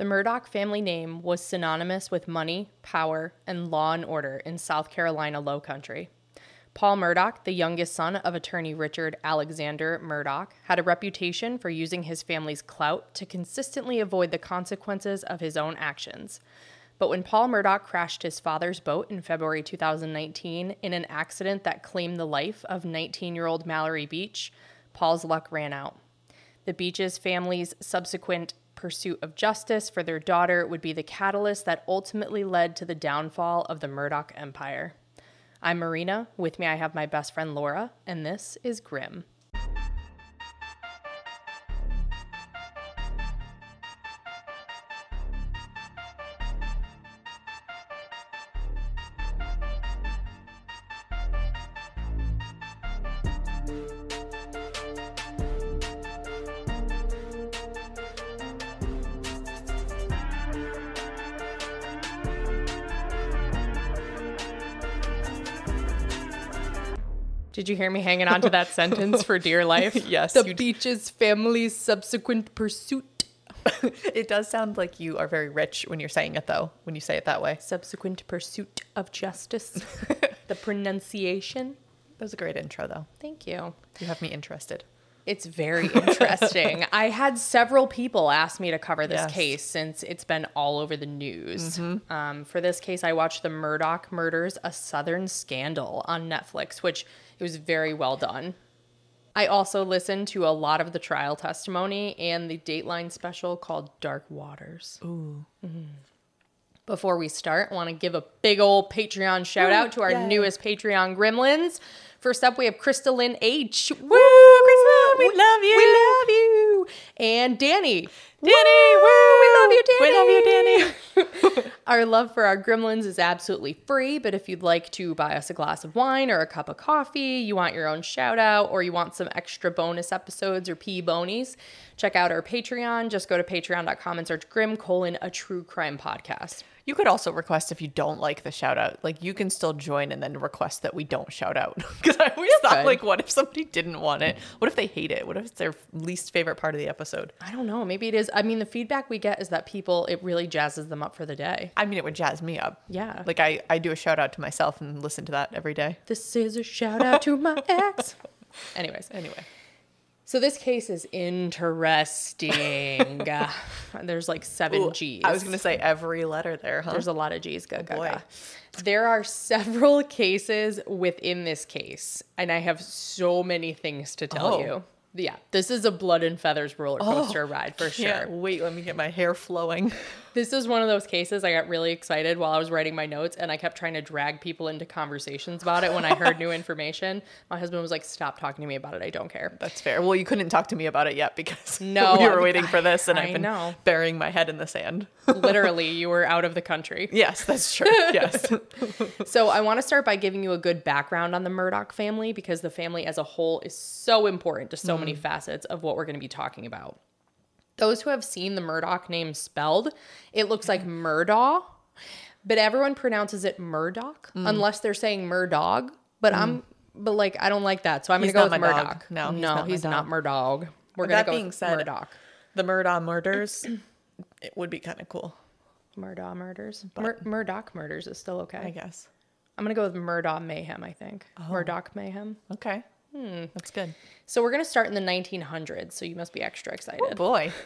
The Murdaugh family name was synonymous with money, power, and law and order in South Carolina Low Country. Paul Murdaugh, the youngest son of attorney Richard Alexander Murdaugh, had a reputation for using his family's clout to consistently avoid the consequences of his own actions. But when Paul Murdaugh crashed his father's boat in February 2019 in an accident that claimed the life of 19 year old Mallory Beach, Paul's luck ran out. The Beaches family's subsequent pursuit of justice for their daughter would be the catalyst that ultimately led to the downfall of the Murdaugh empire. I'm Marina. With me, I have my best friend Laura, and this is Grim. Did you hear me hanging on to that sentence for dear life? Yes, The Beaches family's subsequent pursuit. it does sound like you are very rich when you're saying it, though, when you say it that way. Subsequent pursuit of justice. the pronunciation. That was a great intro, though. Thank you. You have me interested. It's very interesting. I had several people ask me to cover this Yes. case since it's been all over the news. Um, for this case, I watched The Murdaugh Murders, A Southern Scandal on Netflix, which it was very well done. I also listened to a lot of the trial testimony and the Dateline special called Dark Waters. Ooh. Mm-hmm. Before we start, I want to give a big old Patreon shout out to our yay. newest Patreon gremlins. First up, we have Crystalline H. Woo, Crystal, we love you. We love you. And Danny. Danny, woo, we love you, Danny. We love you, Danny. Our love for our gremlins is absolutely free, but if you'd like to buy us a glass of wine or a cup of coffee, you want your own shout out, or you want some extra bonus episodes or P bonies, check out our Patreon. Just go to patreon.com and search Grim colon a true crime podcast. You could also request if you don't like the shout out. Like, you can still join and then request that we don't shout out. Because I always thought, like, what if somebody didn't want it? What if they hate it? What if it's their least favorite part of the episode? I don't know. Maybe it is. I mean, the feedback we get is that people, it really jazzes them up for the day. I mean, it would jazz me up. Yeah. Like, I, I do a shout out to myself and listen to that every day. This is a shout out to my ex. Anyways, Anyway. so this case is interesting. There's like seven Ooh, G's. I was going to say every letter there, huh? There's a lot of G's. Ga, boy. ga. There are several cases within this case, and I have so many things to tell Oh. you. Yeah, this is a blood and feathers roller oh, coaster ride for sure. Wait, let me get my hair flowing. This is one of those cases I got really excited while I was writing my notes and I kept trying to drag people into conversations about it when I heard new information. My husband was like, Stop talking to me about it. I don't care. That's fair. Well, you couldn't talk to me about it yet because No, we were I- waiting for this, and I I've been know. burying my head in the sand. Literally, you were out of the country. yes, that's true. Yes. So I want to start by giving you a good background on the Murdaugh family because the family as a whole is so important to so many mm. facets of what we're going to be talking about. Those who have seen the Murdoch name spelled, it looks like Murdaugh, but everyone pronounces it Murdoch mm. unless they're saying Murdog. But I'm, mm. but like I don't like that, so I'm gonna go with my dog. Murdoch. No, he's no, not he's Murdog. We're gonna go being with said- Murdoch. the Murdaugh murders, it would be kind of cool, Murdaugh murders. Mur- Murdoch murders is still okay. I guess. I'm gonna go with Murdaugh mayhem. I think oh. Murdoch mayhem. Okay. Hmm, that's good. So we're going to start in the 1900s, so you must be extra excited. Oh boy.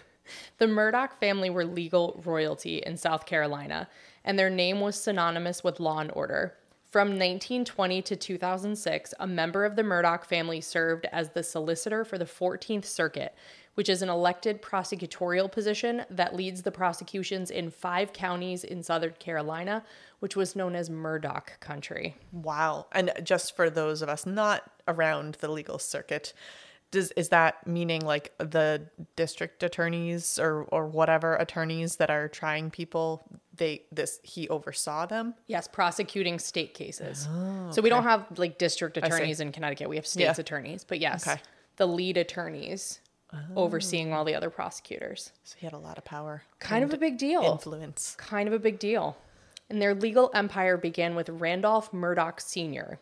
The Murdaugh family were legal royalty in South Carolina, and their name was synonymous with law and order. From 1920 to 2006, a member of the Murdaugh family served as the solicitor for the 14th Circuit, which is an elected prosecutorial position that leads the prosecutions in five counties in Southern Carolina, which was known as Murdaugh Country. Wow. And just for those of us not around the legal circuit, does is that meaning like the district attorneys or or whatever attorneys that are trying people they this he oversaw them? Yes, prosecuting state cases. Oh, so we don't have like district attorneys in Connecticut. We have states Yeah. attorneys. But yes, Okay. the lead attorneys overseeing all the other prosecutors. So he had a lot of power. Kind of a big deal. influence. Kind of a big deal. And their legal empire began with Randolph Murdaugh Sr.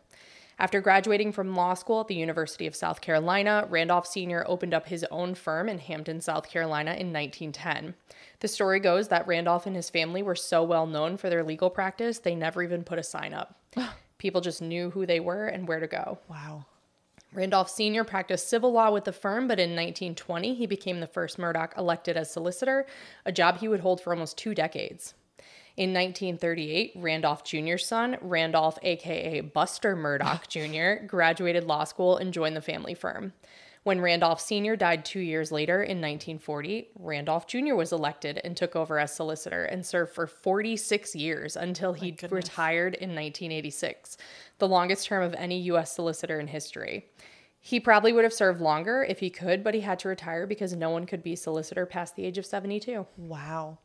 After graduating from law school at the University of South Carolina, Randolph Sr. opened up his own firm in Hampton, South Carolina in 1910. The story goes that Randolph and his family were so well known for their legal practice, they never even put a sign up. People just knew who they were and where to go. Wow. Randolph Sr. practiced civil law with the firm, but in 1920 he became the first Murdaugh elected as solicitor, a job he would hold for almost two decades. In 1938, Randolph Jr.'s son, Randolph, aka Buster Murdaugh Jr., graduated law school and joined the family firm. When Randolph Sr. died two years later in 1940, Randolph Jr. was elected and took over as solicitor and served for 46 years until he retired in 1986, the longest term of any U.S. solicitor in history. He probably would have served longer if he could, but he had to retire because no one could be solicitor past the age of 72. Wow.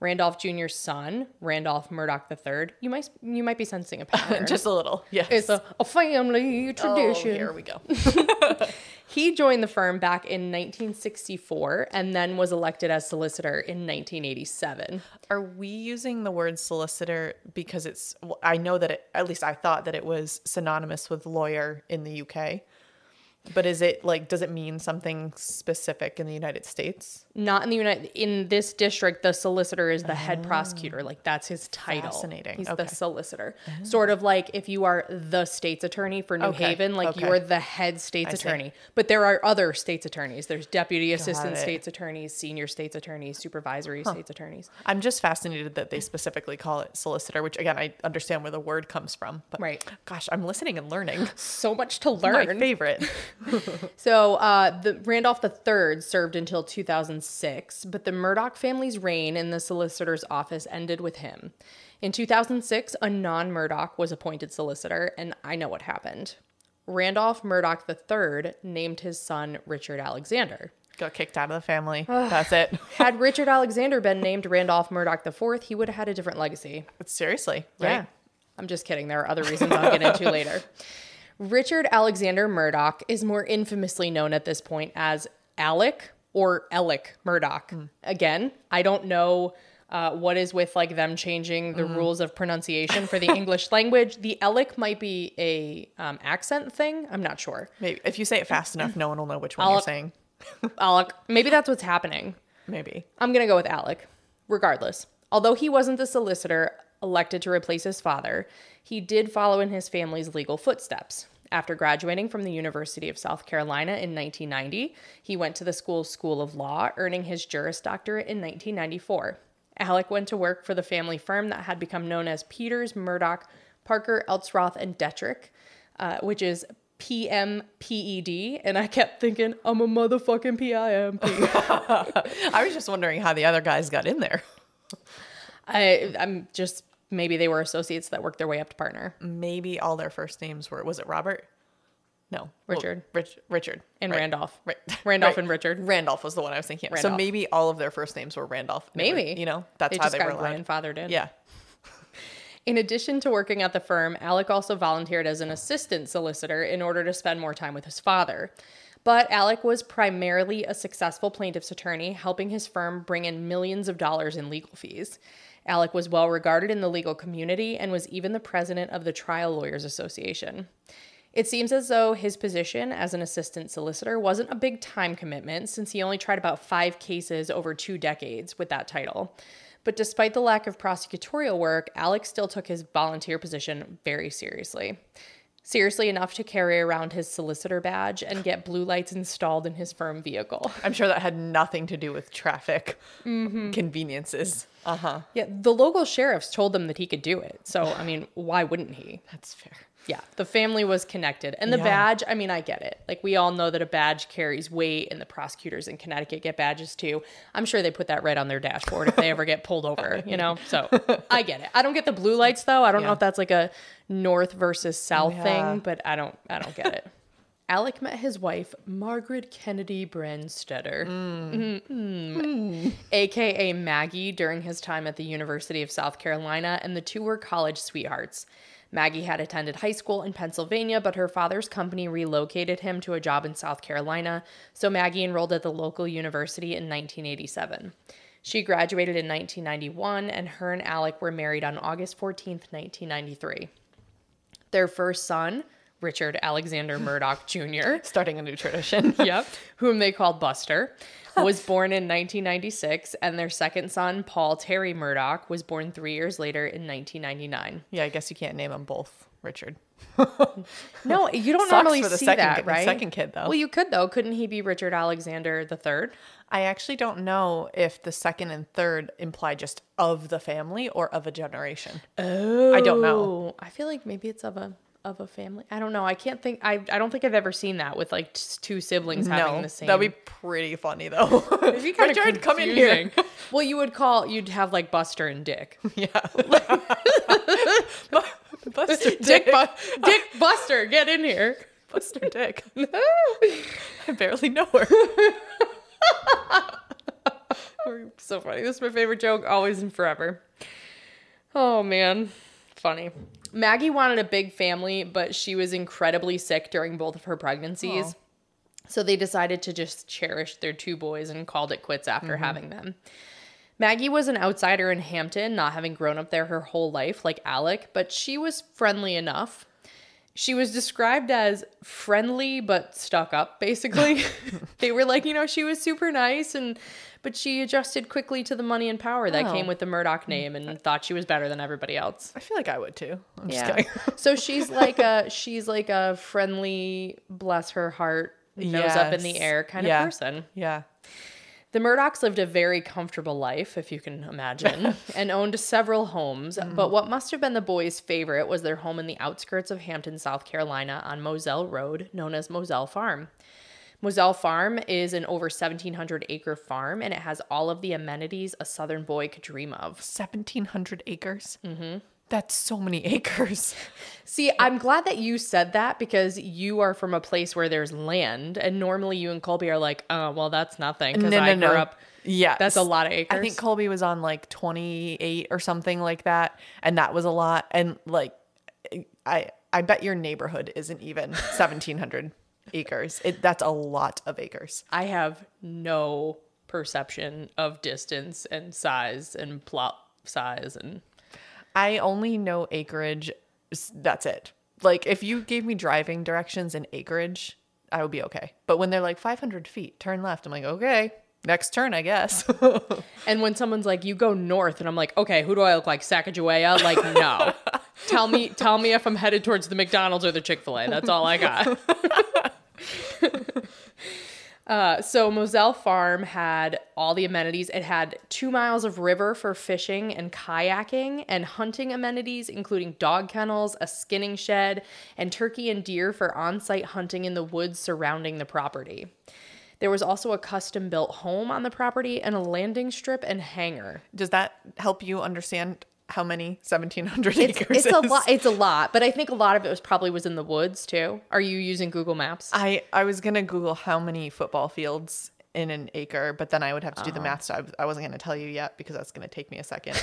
Randolph Jr.'s son, Randolph Murdaugh III. You might you might be sensing a pattern. Just a little. Yes. it's a, a family oh, tradition. here we go. He joined the firm back in 1964 and then was elected as solicitor in 1987. Are we using the word solicitor because it's, well, I know that it, at least I thought that it was synonymous with lawyer in the UK. But is it like, does it mean something specific in the United States? Not in the United in this district, the solicitor is the head prosecutor. Like that's his title. Fascinating. He's Okay. the solicitor. Sort of like if you are the state's attorney for New Okay. Haven, like Okay. you are the head state's I see. attorney. But there are other state's attorneys. There's deputy assistant it. state's attorneys, senior state's attorneys, supervisory state's attorneys. I'm just fascinated that they specifically call it solicitor, which again, I understand where the word comes from. But Right. gosh, I'm listening and learning. So much to My learn. favorite. So uh, the Randolph III served until 2006, but the Murdaugh family's reign in the solicitor's office ended with him. In 2006, a non-Murdaugh was appointed solicitor, and I know what happened. Randolph Murdaugh III named his son Richard Alexander. Got kicked out of the family. That's it. Had Richard Alexander been named Randolph Murdaugh IV, he would have had a different legacy. Seriously. Yeah. Right? I'm just kidding. There are other reasons I'll get into later. Richard Alexander Murdaugh is more infamously known at this point as Alec or Alec Murdaugh. Again, I don't know uh, what is with like them changing the rules of pronunciation for the English language. The Alec might be a um, accent thing. I'm not sure. Maybe if you say it fast enough, no one will know which one you're saying. Alec, maybe that's what's happening. Maybe. I'm going to go with Alec, regardless. Although he wasn't the solicitor elected to replace his father, he did follow in his family's legal footsteps. After graduating from the University of South Carolina in 1990, he went to the school's School of Law, earning his Juris Doctorate in 1994. Alec went to work for the family firm that had become known as Peters, Murdaugh, Parker, Eltzroth, and Detrick, uh, which is PMPED. E And I kept thinking, I'm a motherfucking PIMP. I was just wondering how the other guys got in there. I I'm just maybe they were associates that worked their way up to partner. Maybe all their first names were was it Robert? No. Well, Richard. Rich, Richard. And Right. Randolph. Right. Randolph Right. and Richard. Randolph was the one I was thinking of. So maybe all of their first names were Randolph. Maybe. were- you know, that's They how they were allowed. grandfathered in. Yeah. In addition to working at the firm, Alec also volunteered as an assistant solicitor in order to spend more time with his father. But Alec was primarily a successful plaintiff's attorney, helping his firm bring in millions of dollars in legal fees. Alec was well regarded in the legal community and was even the president of the Trial Lawyers Association. It seems as though his position as an assistant solicitor wasn't a big time commitment since he only tried about five cases over two decades with that title. But despite the lack of prosecutorial work, Alex still took his volunteer position very seriously. Seriously enough to carry around his solicitor badge and get blue lights installed in his firm vehicle. I'm sure that had nothing to do with traffic Mm-hmm. conveniences. Uh huh. Yeah, the local sheriffs told him that he could do it. So, I mean, why wouldn't he? That's fair. Yeah, the family was connected. And the Yeah. badge, I mean, I get it. Like, we all know that a badge carries weight, and the prosecutors in Connecticut get badges too. I'm sure they put that right on their dashboard if they ever get pulled over, you know? So I get it. I don't get the blue lights, though. I don't know if that's like a north versus south Yeah. thing, but I don't, I don't get it. Alec met his wife, Margaret Kennedy Branstetter, Mhm. aka Maggie, during his time at the University of South Carolina, and the two were college sweethearts. Maggie had attended high school in Pennsylvania, but her father's company relocated him to a job in South Carolina, so Maggie enrolled at the local university in 1987. She graduated in 1991, and her and Alec were married on August 14, 1993. Their first son, Richard Alexander Murdaugh Jr., Starting a new tradition. yep, whom they called Buster, was born in 1996, and their second son, Paul Terry Murdaugh, was born three years later in 1999. yeah, I guess you can't name them both Richard. No, you don't Sucks normally for the see second that, kid- right? second kid, though. Well, you could though. Couldn't he be Richard Alexander the third? I actually don't know if the second and third imply just of the family or of a generation. Oh, I don't know. Oh, I feel like maybe it's of a of a family. I don't know. I can't think. I I don't think I've ever seen that with like t- two siblings having no, the same. that'd be pretty funny though. It'd be kinda Richard, come in here. well, you would call. You'd have like Buster and Dick. yeah. Buster Dick. Dick, Bu- Dick, Buster, get in here. Buster Dick. I barely know her. so funny. This is my favorite joke, always and forever. Oh man, funny. Maggie wanted a big family, but she was incredibly sick during both of her pregnancies. Aw. So they decided to just cherish their two boys and called it quits after mm-hmm. having them. Maggie was an outsider in Hampton, not having grown up there her whole life like Alec, but she was friendly enough. She was described as friendly but stuck up, basically. they were like, you know, she was super nice and but she adjusted quickly to the money and power that Oh. came with the Murdaugh mm. name and thought she was better than everybody else. I feel like I would too. I'm just Yeah. kidding. so she's like a she's like a friendly, bless her heart, nose up in the air kind Yeah. of person. Yeah. The Murdaughs lived a very comfortable life, if you can imagine, and owned several homes. But what must have been the boys' favorite was their home in the outskirts of Hampton, South Carolina, on Moselle Road, known as Moselle Farm. Moselle Farm is an over 1,700 acre farm, and it has all of the amenities a Southern boy could dream of. 1700 acres. Mm-hmm. That's so many acres. See, I'm glad that you said that because you are from a place where there's land, and normally you and Colby are like, "Oh, well, that's nothing." Because I grew up. Yeah. That's a lot of acres. I think Colby was on like 28 or something like that. And that was a lot. And like, I, I bet your neighborhood isn't even 1700 acres. It, that's a lot of acres. I have no perception of distance and size and plot size and I only know acreage. That's it. Like, if you gave me driving directions and acreage, I would be okay. But when they're like 500 feet, turn left, I'm like, okay, next turn, I guess. and when someone's like you go north and I'm like okay who do I look like Sacagawea like no tell me tell me if I'm headed towards the McDonald's or the Chick-fil-A that's all I got Uh, so Moselle Farm had all the amenities. It had two miles of river for fishing and kayaking, and hunting amenities, including dog kennels, a skinning shed, and turkey and deer for on-site hunting in the woods surrounding the property. There was also a custom-built home on the property and a landing strip and hangar. Does that help you understand how many 1700 It's, acres it's a lot. It's a lot, but I think a lot of it was probably was in the woods too. Are you using Google Maps? I, I was going to Google how many football fields in an acre, but then I would have to do the uh-huh. math. So I, I wasn't going to tell you yet because that's going to take me a second.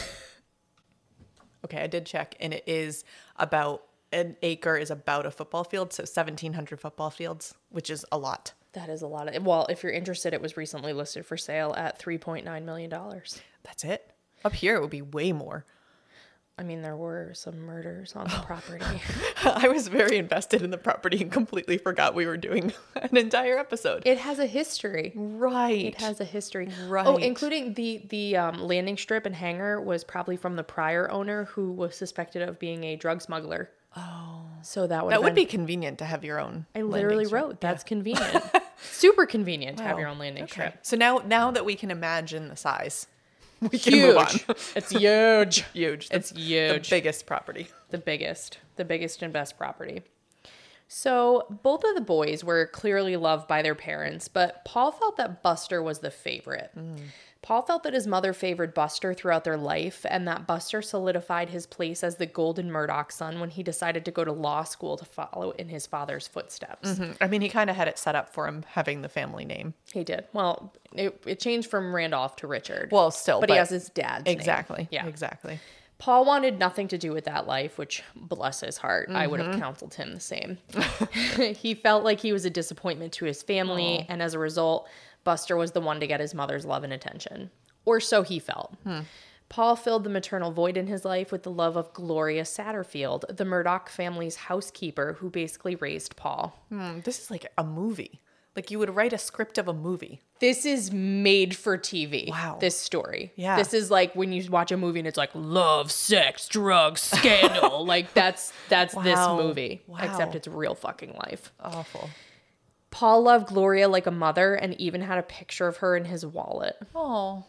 okay, I did check, and it is about an acre is about a football field. So 1700 football fields, which is a lot. That is a lot of. Well, if you're interested, it was recently listed for sale at 3.9 million dollars. That's it. Up here, it would be way more. I mean, there were some murders on the property. I was very invested in the property and completely forgot we were doing an entire episode. It has a history. right. It has a history. right? Oh, including the the um, landing strip and hangar was probably from the prior owner who was suspected of being a drug smuggler. Oh, so that would that would be convenient to have your own. I literally strip. wrote that's convenient, super convenient to have your own landing Okay. strip. So now, now that we can imagine the size, we can move on. Huge. it's huge. huge. It's the, huge. The biggest property. the biggest, the biggest and best property. So both of the boys were clearly loved by their parents, but Paul felt that Buster was the favorite. Mm. Paul felt that his mother favored Buster throughout their life, and that Buster solidified his place as the Golden Murdaugh son when he decided to go to law school to follow in his father's footsteps. I mean, he kind of had it set up for him having the family name. He did. Well, it, it changed from Randolph to Richard. Well, still, but, he has his dad's name. exactly. Yeah. exactly. Paul wanted nothing to do with that life, which bless his heart, I would Mm-hmm. have counseled him the same. he felt like he was a disappointment to his family, and as a result, Buster was the one to get his mother's love and attention. Or so he felt. Hmm. Paul filled the maternal void in his life with the love of Gloria Satterfield, the Murdaugh family's housekeeper who basically raised Paul. Hmm, this is like a movie. Like you would write a script of a movie. This is made for TV. Wow. This story. Yeah. This is like when you watch a movie and it's like love, sex, drugs, scandal. like that's that's this movie. Wow. movie. Except it's real fucking life. Awful. Paul loved Gloria like a mother and even had a picture of her in his wallet. Oh.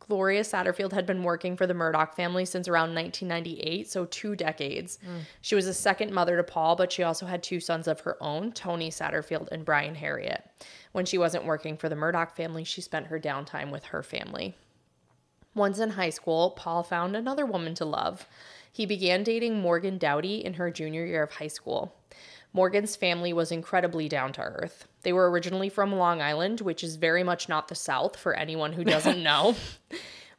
Gloria Satterfield had been working for the Murdaugh family since around 1998, so two decades. Hmm. She was a second mother to Paul, but she also had two sons of her own, Tony Satterfield and Brian Harriott. When she wasn't working for the Murdaugh family, she spent her downtime with her family. Once in high school, Paul found another woman to love. He began dating Morgan Dowdy in her junior year of high school. Morgan's family was incredibly down to earth. They were originally from Long Island, which is very much not the South for anyone who doesn't know.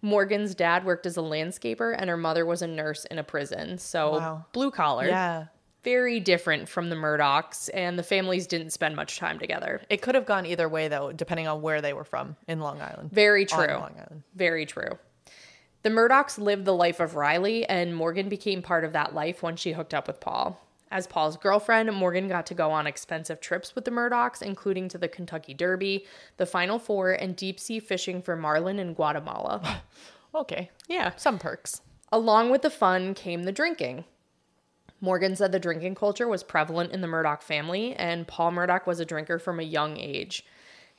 Morgan's dad worked as a landscaper and her mother was a nurse in a prison. So Wow. blue collar. Yeah. Very different from the Murdaughs, and the families didn't spend much time together. It could have gone either way though, depending on where they were from in Long Island. Very On true. Long Island. Very true. The Murdaughs lived the life of Riley, and Morgan became part of that life when she hooked up with Paul. As Paul's girlfriend, Morgan got to go on expensive trips with the Murdaughs, including to the Kentucky Derby, the Final Four, and deep sea fishing for marlin in Guatemala. Okay. yeah. Some perks. Along with the fun came the drinking. Morgan said the drinking culture was prevalent in the Murdaugh family, and Paul Murdaugh was a drinker from a young age.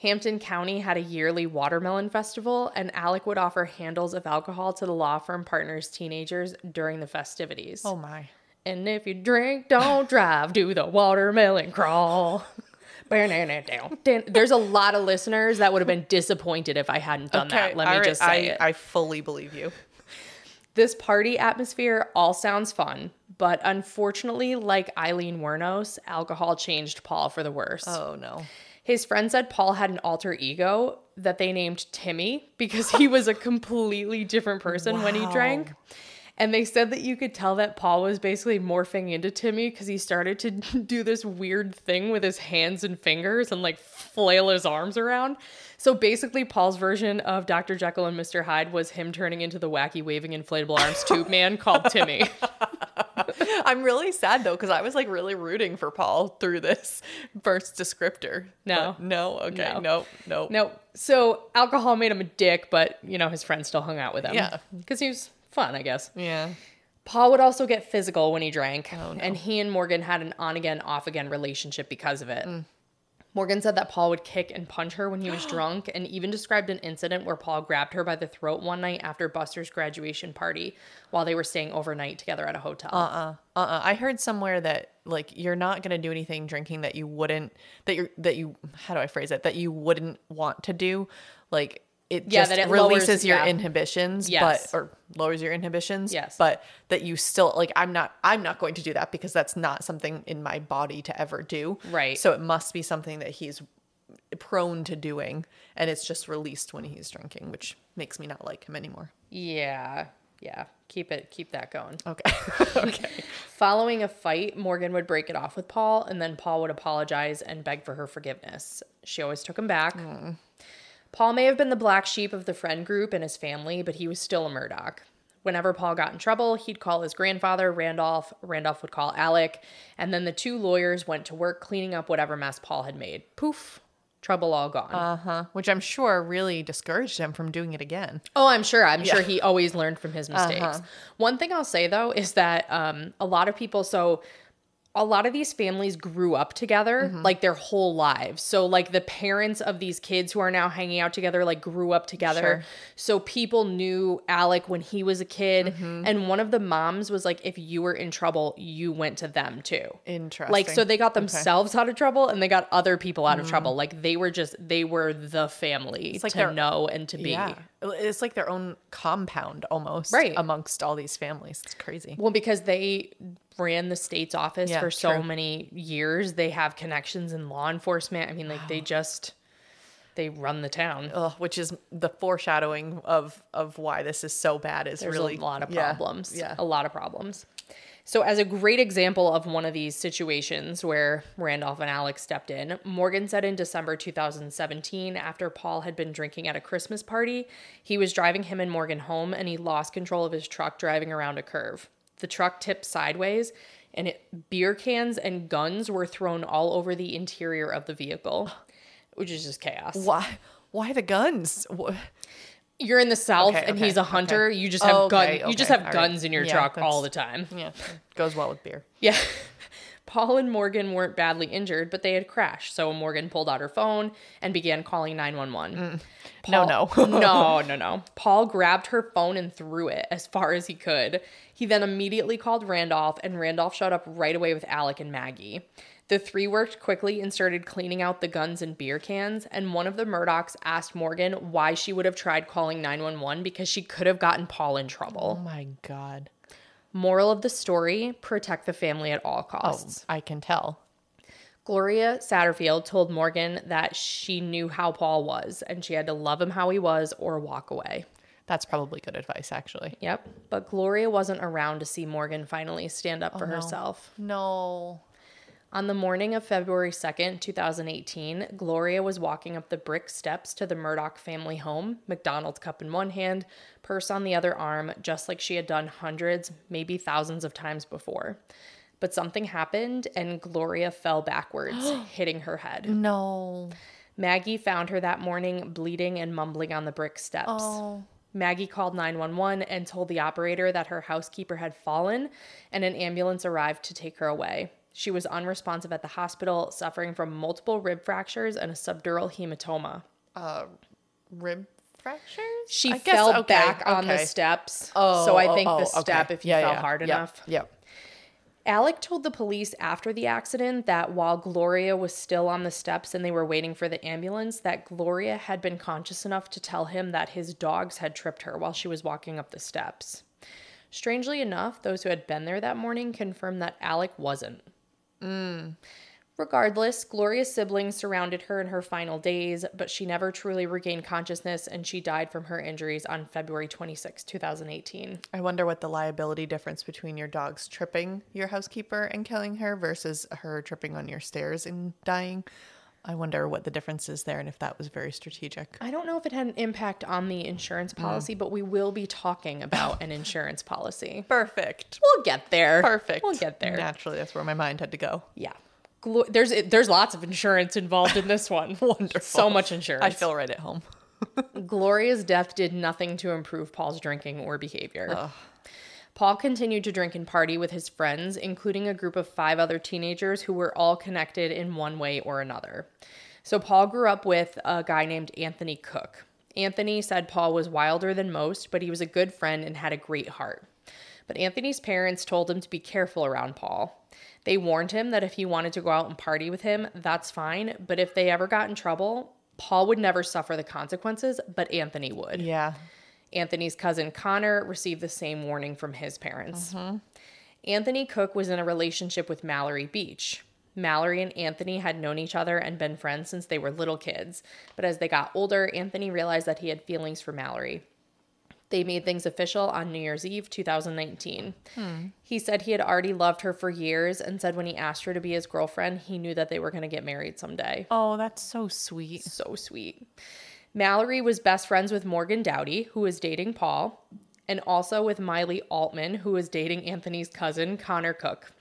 Hampton County had a yearly watermelon festival, and Alec would offer handles of alcohol to the law firm partners' teenagers during the festivities. Oh my. And if you drink, don't drive, do the watermelon crawl. There's a lot of listeners that would have been disappointed if I hadn't done that. Let me right, just say I, it. I fully believe you. This party atmosphere all sounds fun, but unfortunately, like Aileen Wuornos, alcohol changed Paul for the worse. Oh no. His friend said Paul had an alter ego that they named Timmy because he was a completely different person when he drank. And they said that you could tell that Paul was basically morphing into Timmy because he started to do this weird thing with his hands and fingers and like flail his arms around. So basically, Paul's version of Dr. Jekyll and Mr. Hyde was him turning into the wacky waving inflatable arms tube man called Timmy. I'm really sad though because I was like really rooting for Paul through this first descriptor. No. But no. Okay. No. No. No. So alcohol made him a dick, but you know his friends still hung out with him. Yeah. because he was fun, I guess. Yeah. Paul would also get physical when he drank, Oh, no. and he and Morgan had an on again, off again relationship because of Mm. Morgan said that Paul would kick and punch her when he was drunk, and even described an incident where Paul grabbed her by the throat one night after Buster's graduation party while they were staying overnight together at a hotel. Uh-uh. Uh-uh. I heard somewhere that like you're not gonna do anything drinking that you wouldn't that you're that you how do I phrase it that you wouldn't want to do like it Yeah, just that it releases lowers- your yeah. inhibitions Yes. but or lowers your inhibitions Yes. but that you still like I'm not I'm not going to do that because that's not something in my body to ever do Right. so it must be something that he's prone to doing and it's just released when he's drinking which makes me not like him anymore yeah, yeah, keep it, keep that going. okay okay Following a fight, Morgan would break it off with Paul, and then Paul would apologize and beg for her forgiveness. She always took him back. Mm. Paul may have been the black sheep of the friend group and his family, but he was still a Murdaugh. Whenever Paul got in trouble, he'd call his grandfather, Randolph. Randolph would call Alec, and then the two lawyers went to work cleaning up whatever mess Paul had made. Poof, trouble all gone. uh-huh which I'm sure really discouraged him from doing it again Oh, I'm sure. I'm sure he always learned from his mistakes. Uh-huh. One thing I'll say though is that um, a lot of people, so a lot of these families grew up together Mm-hmm. like their whole lives. So like the parents of these kids who are now hanging out together like grew up together. Sure. So people knew Alec when he was a kid, Mm-hmm. and one of the moms was like, if you were in trouble, you went to them too. Interesting. Like so they got themselves out of trouble and they got other people out of trouble. Mm. Like they were just they were the family like to know and to be. Yeah. It's like their own compound almost Right. amongst all these families. It's crazy. Well, because they ran the state's office Yeah, for so true. many years, they have connections in law enforcement. I mean, like they just they run the town. Ugh, which is the foreshadowing of of why this is so bad is There's really a lot of yeah, problems. Yeah. A lot of problems. So, as a great example of one of these situations where Randolph and Alex stepped in, Morgan said in December 2017, after Paul had been drinking at a Christmas party, he was driving him and Morgan home and he lost control of his truck driving around a curve. The truck tipped sideways and it, beer cans and guns were thrown all over the interior of the vehicle, which is just chaos. Why? Why the guns? You're in the South Okay, and okay, he's a hunter. You just have Oh, gun. okay, You just have all guns right. in your Yeah, truck all the time. Yeah, goes well with beer. Yeah. Paul and Morgan weren't badly injured, but they had crashed. So Morgan pulled out her phone and began calling 911. Mm. No, no. no, no, no. Paul grabbed her phone and threw it as far as he could. He then immediately called Randolph, and Randolph showed up right away with Alec and Maggie. The three worked quickly and started cleaning out the guns and beer cans. And one of the Murdaughs asked Morgan why she would have tried calling 911 because she could have gotten Paul in trouble. Oh my god. Moral of the story protect the family at all Oh, costs. I can tell. Gloria Satterfield told Morgan that she knew how Paul was and she had to love him how he was or walk away. That's probably good advice, actually. Yep. But Gloria wasn't around to see Morgan finally stand up oh, for herself. No. On the morning of February 2nd, 2018, Gloria was walking up the brick steps to the Murdaugh family home, McDonald's cup in one hand, purse on the other arm, just like she had done hundreds, maybe thousands of times before. But something happened and Gloria fell backwards, hitting her head. No. Maggie found her that morning bleeding and mumbling on the brick steps. Oh. Maggie called 911 and told the operator that her housekeeper had fallen and an ambulance arrived to take her away. She was unresponsive at the hospital, suffering from multiple rib fractures and a subdural hematoma. Uh, Rib fractures? She I guess- fell okay, back on the steps. Oh, so I oh, think oh, the okay. step, if you Yeah, fell yeah, hard yep, enough. Yep. Alec told the police after the accident that while Gloria was still on the steps and they were waiting for the ambulance, that Gloria had been conscious enough to tell him that his dogs had tripped her while she was walking up the steps. Strangely enough, those who had been there that morning confirmed that Alec wasn't. Regardless, Gloria's siblings surrounded her in her final days, but she never truly regained consciousness and she died from her injuries on February 26, 2018. I wonder what the liability difference between your dogs tripping your housekeeper and killing her versus her tripping on your stairs and dying. I wonder what the difference is there and if that was very strategic. I don't know if it had an impact on the insurance mm. policy, but we will be talking about an insurance policy. Perfect. We'll get there. Perfect. We'll get there. Naturally, that's where my mind had to go. Yeah. There's there's lots of insurance involved in this one. Wonderful. So much insurance. I feel right at home. Gloria's death did nothing to improve Paul's drinking or behavior. Paul continued to drink and party with his friends, including a group of five other teenagers who were all connected in one way or another. So, Paul grew up with a guy named Anthony Cook. Anthony said Paul was wilder than most, but he was a good friend and had a great heart. But Anthony's parents told him to be careful around Paul. They warned him that if he wanted to go out and party with him, that's fine, but if they ever got in trouble, Paul would never suffer the consequences, but Anthony would. Yeah. Anthony's cousin Connor received the same warning from his parents. Anthony Cook was in a relationship with Mallory Beach. Mallory and Anthony had known each other and been friends since they were little kids, but as they got older, Anthony realized that he had feelings for Mallory. They made things official on New Year's Eve 2019. He said he had already loved her for years and said when he asked her to be his girlfriend, he knew that they were going to get married someday. Oh, that's so sweet. So sweet. Mallory was best friends with Morgan Dowdy, who was dating Paul, and also with Miley Altman, who was dating Anthony's cousin, Connor Cook.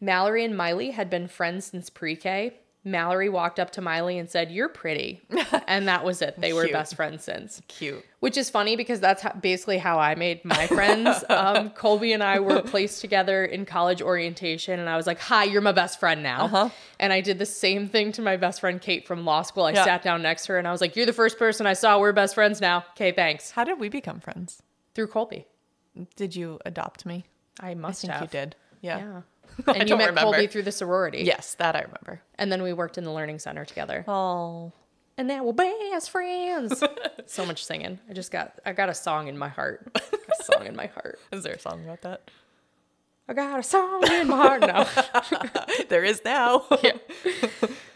Mallory and Miley had been friends since pre K. Mallory walked up to Miley and said, You're pretty. And that was it. They were best friends since. Cute. Which is funny because that's how, basically how I made my friends. Um, Colby and I were placed together in college orientation, and I was like, "Hi, you're my best friend now." Uh-huh. And I did the same thing to my best friend Kate from law school. I Yeah. sat down next to her, and I was like, "You're the first person I saw. We're best friends now." Okay, thanks. How did we become friends? Through Colby, Did you adopt me? I I must think have. you did. Yeah. Yeah. I And you don't met remember. Colby through the sorority. Yes, that I remember. And then we worked in the learning center together. Oh. And now we're best friends. so much singing. I just got I got a song in my heart. A song in my heart. Is there a song about that? I got a song in my heart now. there is now. Yeah.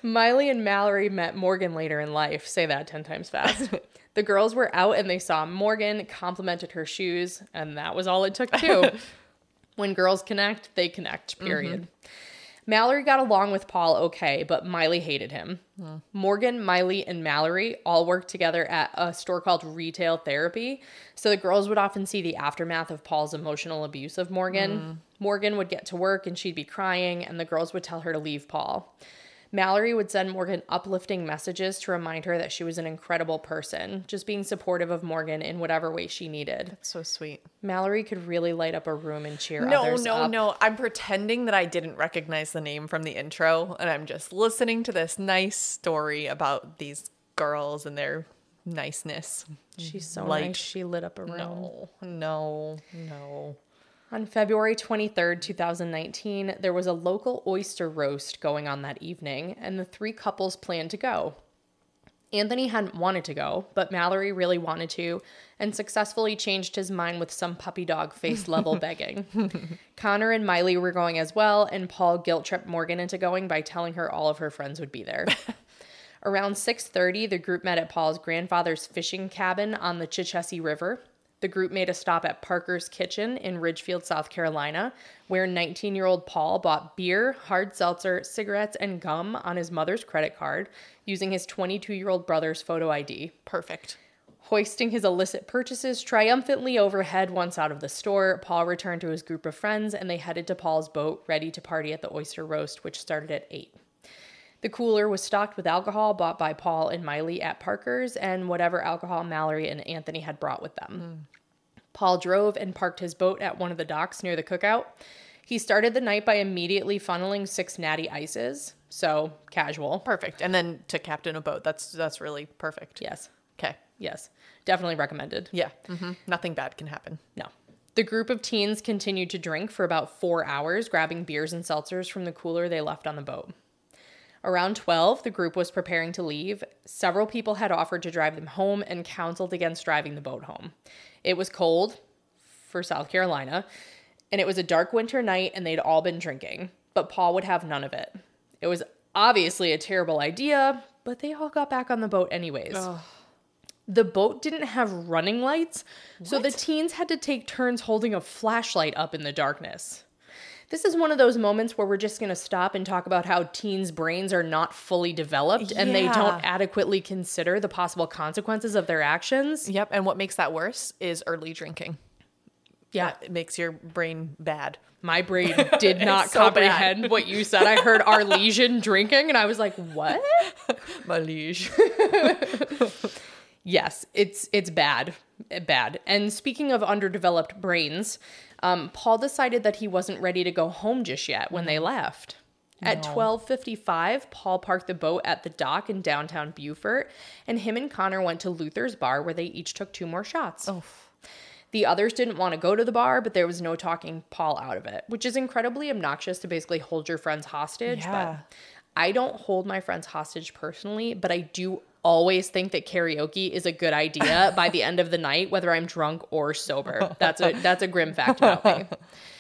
Miley and Mallory met Morgan later in life. Say that 10 times fast. the girls were out and they saw Morgan, complimented her shoes, and that was all it took, too. When girls connect, they connect, mm-hmm. period. Mallory got along with Paul okay, but Miley hated him. Morgan, Miley, and Mallory all worked together at a store called Retail Therapy. So the girls would often see the aftermath of Paul's emotional abuse of Morgan. Mm-hmm. Morgan would get to work and she'd be crying, and the girls would tell her to leave Paul. Mallory would send Morgan uplifting messages to remind her that she was an incredible person, just being supportive of Morgan in whatever way she needed. So sweet. Mallory could really light up a room and cheer No, others no, up. no. I'm pretending that I didn't recognize the name from the intro, and I'm just listening to this nice story about these girls and their niceness. She's so Light. nice. She lit up a room. No, no, no. On February 23rd, 2019, there was a local oyster roast going on that evening, and the three couples planned to go. Anthony hadn't wanted to go, but Mallory really wanted to and successfully changed his mind with some puppy dog face level begging. Connor and Miley were going as well, and Paul guilt tripped Morgan into going by telling her all of her friends would be there. Around 6:30, the group met at Paul's grandfather's fishing cabin on the Chechessee River. The group made a stop at Parker's Kitchen in Ridgefield, South Carolina, where 19-year-old Paul bought beer, hard seltzer, cigarettes, and gum on his mother's credit card using his 22-year-old brother's photo ID. Perfect. Hoisting his illicit purchases triumphantly overhead once out of the store, Paul returned to his group of friends and they headed to Paul's boat, ready to party at the oyster roast, which started at 8. The cooler was stocked with alcohol bought by Paul and Miley at Parker's and whatever alcohol Mallory and Anthony had brought with them. Paul drove and parked his boat at one of the docks near the cookout. He started the night by immediately funneling six natty ices, so casual. Perfect. And then to captain a boat. That's that's really perfect. Yes, Okay. yes, definitely recommended. Yeah. hmm Nothing bad can happen. No. The group of teens continued to drink for about four hours, grabbing beers and seltzers from the cooler they left on the boat. Around 12, the group was preparing to leave. Several people had offered to drive them home and counseled against driving the boat home. It was cold for South Carolina, and it was a dark winter night, and they'd all been drinking, but Paul would have none of it. It was obviously a terrible idea, but they all got back on the boat anyways. The boat didn't have running lights, so the teens had to take turns holding a flashlight up in the darkness. This is one of those moments where we're just going to stop and talk about how teens' brains are not fully developed and they don't adequately consider the possible consequences of their actions. Yep. And what makes that worse is early drinking. Yeah, It makes your brain bad. my brain did not so bad. comprehend what you said. I heard our legion drinking and I was like, "What?" My liege. Yes, it's it's bad, bad. And speaking of underdeveloped brains, um, Paul decided that he wasn't ready to go home just yet when they left. At twelve fifty five, Paul parked the boat at the dock in downtown Beaufort, and him and Connor went to Luther's bar where they each took two more shots. Oh. The others didn't want to go to the bar, but there was no talking Paul out of it, which is incredibly obnoxious to basically hold your friends hostage. Yeah. But I don't hold my friends hostage personally, but I do always think that karaoke is a good idea by the end of the night, whether I'm drunk or sober. That's a that's a grim fact about me.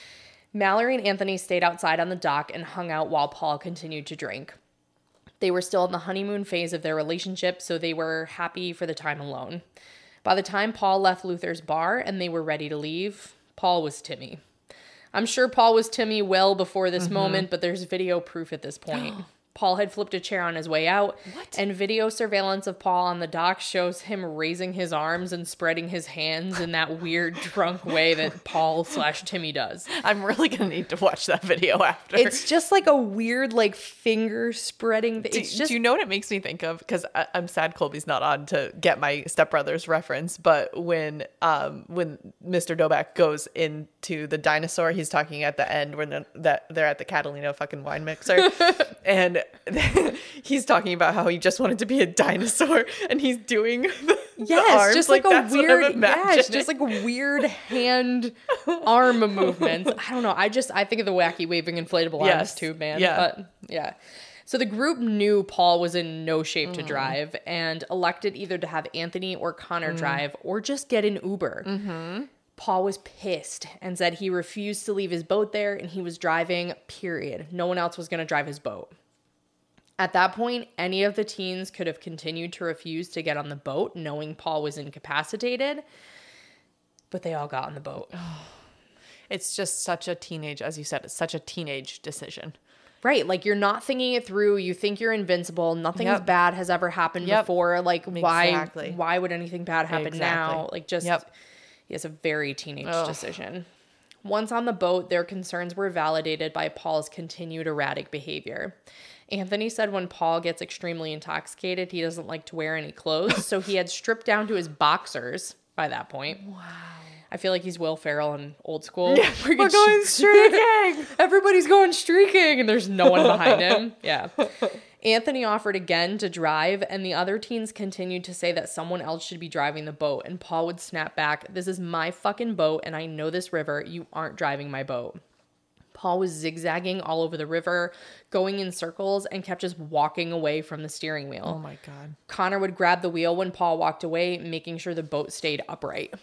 Mallory and Anthony stayed outside on the dock and hung out while Paul continued to drink. They were still in the honeymoon phase of their relationship, so they were happy for the time alone. By the time Paul left Luther's bar and they were ready to leave, Paul was Timmy. I'm sure Paul was Timmy well before this mm-hmm. moment, but there's video proof at this point. Paul had flipped a chair on his way out, What? and video surveillance of Paul on the dock shows him raising his arms and spreading his hands in that weird drunk way that Paul slash Timmy does. I'm really gonna need to watch that video after. It's just like a weird, like finger spreading. do, just do you know what it makes me think of? Because I'm sad Colby's not on to get my stepbrother's reference. But when um when Mr. Doback goes into the dinosaur, he's talking at the end when they're, that they're at the Catalina fucking wine mixer, and he's talking about how he just wanted to be a dinosaur, and he's doing the, the Yes, arms, just like, that's a weird, yeah, it's just like weird hand arm movements. I don't know. I just I think of the wacky waving inflatable arms too, man. yeah. But yeah. So the group knew Paul was in no shape Mm. to drive and elected either to have Anthony or Mm. Connor drive or just get an Uber. Mm-hmm. Paul was pissed and said he refused to leave his boat there and he was driving, period. No one else was going to drive his boat. At that point, any of the teens could have continued to refuse to get on the boat, knowing Paul was incapacitated, but they all got on the boat. It's just such a teenage, as you said, it's such a teenage decision. Right. Like you're not thinking it through. You think you're invincible. Nothing Yep. bad has ever happened Yep. before. Like why Exactly. why would anything bad happen now? Like just Yep. it's a very teenage Ugh. decision. Once on the boat, their concerns were validated by Paul's continued erratic behavior. Anthony said when Paul gets extremely intoxicated, he doesn't like to wear any clothes, so he had stripped down to his boxers by that point. Wow. I feel like he's Will Ferrell in old school. Where you We're going streaking. everybody's going streaking and there's no one behind him. Yeah. Anthony offered again to drive, and the other teens continued to say that someone else should be driving the boat. And Paul would snap back, This is my fucking boat, and I know this river. You aren't driving my boat. Paul was zigzagging all over the river, going in circles, and kept just walking away from the steering wheel. oh my god. Connor would grab the wheel when Paul walked away, making sure the boat stayed upright.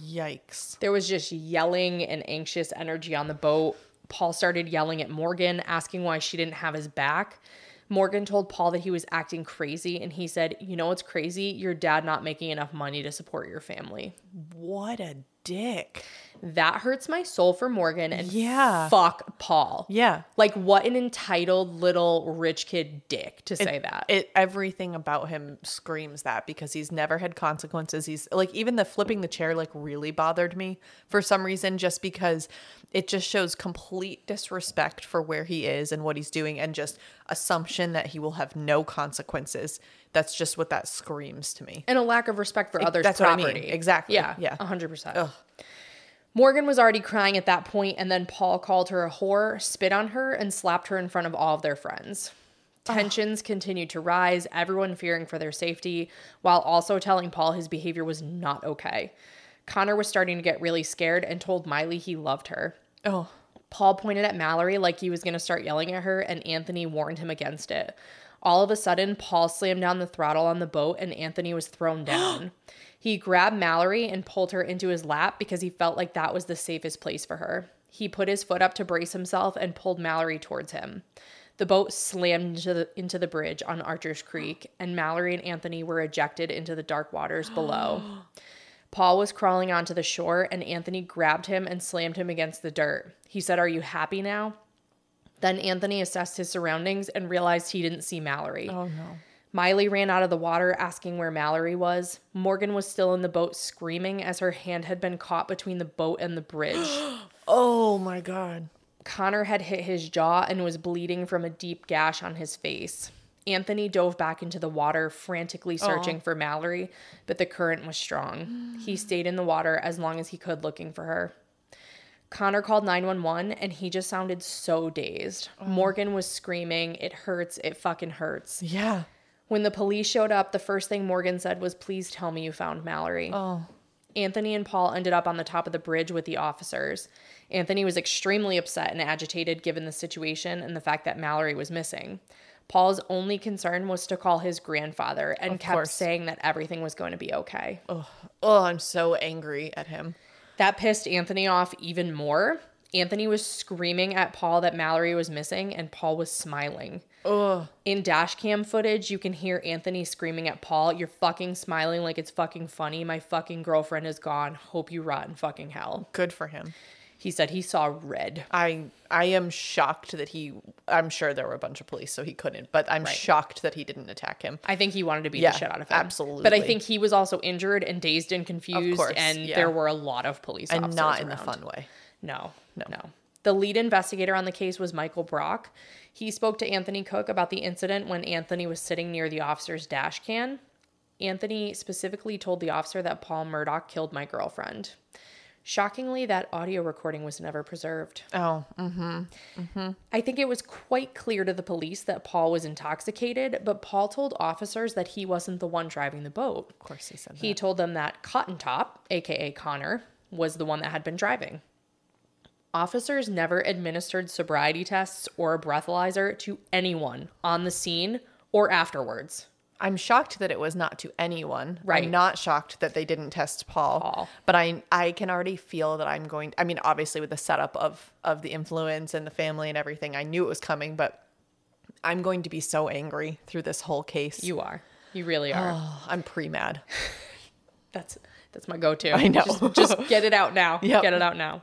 Yikes. There was just yelling and anxious energy on the boat. Paul started yelling at Morgan, asking why she didn't have his back. Morgan told Paul that he was acting crazy, and he said, You know what's crazy? Your dad not making enough money to support your family. What a dick. That hurts my soul for Morgan, and Yeah. fuck Paul. Yeah. Like, what an entitled little rich kid dick to say that. It everything about him screams that because he's never had consequences. He's like even the flipping the chair like really bothered me for some reason just because it just shows complete disrespect for where he is and what he's doing and just assumption that he will have no consequences. That's just what that screams to me. and a lack of respect for others' that's what I mean. Exactly. Yeah. Yeah. Yeah. 100%. Ugh. Morgan was already crying at that point, and then Paul called her a whore, spit on her, and slapped her in front of all of their friends. Tensions continued to rise, everyone fearing for their safety, while also telling Paul his behavior was not okay. Connor was starting to get really scared and told Miley he loved her. Oh. Paul pointed at Mallory like he was going to start yelling at her, and Anthony warned him against it. All of a sudden, Paul slammed down the throttle on the boat, and Anthony was thrown down. He grabbed Mallory and pulled her into his lap because he felt like that was the safest place for her. He put his foot up to brace himself and pulled Mallory towards him. The boat slammed into the, into the bridge on Archer's Creek, and Mallory and Anthony were ejected into the dark waters below. Paul was crawling onto the shore, and Anthony grabbed him and slammed him against the dirt. He said, Are you happy now? Then Anthony assessed his surroundings and realized he didn't see Mallory. Oh no. Miley ran out of the water asking where Mallory was. Morgan was still in the boat screaming as her hand had been caught between the boat and the bridge. Oh my god. Connor had hit his jaw and was bleeding from a deep gash on his face. Anthony dove back into the water, frantically searching for Mallory, but the current was strong. he stayed in the water as long as he could looking for her. Connor called 911 and he just sounded so dazed. Morgan was screaming, It hurts, it fucking hurts. Yeah. When the police showed up, the first thing Morgan said was, Please tell me you found Mallory. Oh. Anthony and Paul ended up on the top of the bridge with the officers. Anthony was extremely upset and agitated given the situation and the fact that Mallory was missing. Paul's only concern was to call his grandfather and kept course. saying that everything was going to be okay. Oh, Oh, I'm so angry at him. That pissed Anthony off even more. Anthony was screaming at Paul that Mallory was missing, and Paul was smiling. Ugh. In dash cam footage, you can hear Anthony screaming at Paul, You're fucking smiling like it's fucking funny. My fucking girlfriend is gone. Hope you rot in fucking hell. Good for him. He said he saw red. I I am shocked that he I'm sure there were a bunch of police so he couldn't, but I'm Right. shocked that he didn't attack him. I think he wanted to beat Yeah, the shit out of him. absolutely. But I think he was also injured and dazed and confused, course, and yeah. there were a lot of police And officers not in the fun way. No, no, no. The lead investigator on the case was Michael Brock. He spoke to Anthony Cook about the incident when Anthony was sitting near the officer's dash cam. Anthony specifically told the officer that Paul Murdaugh killed my girlfriend. Shockingly, that audio recording was never preserved. Oh, mm-hmm. Mm-hmm. I think it was quite clear to the police that Paul was intoxicated, but Paul told officers that he wasn't the one driving the boat. of course he said He that. told them that Cotton Top, aka Connor, was the one that had been driving. Officers never administered sobriety tests or a breathalyzer to anyone on the scene or afterwards. I'm shocked that it was not to anyone. Right. I'm not shocked that they didn't test Paul. Paul. But I I can already feel that I'm going I mean obviously with the setup of of the influence and the family and everything, I knew it was coming, but I'm going to be so angry through this whole case. You are. You really are. Oh, I'm pre-mad. That's that's my go-to. I know. Just, just get it out now. Yep. Get it out now.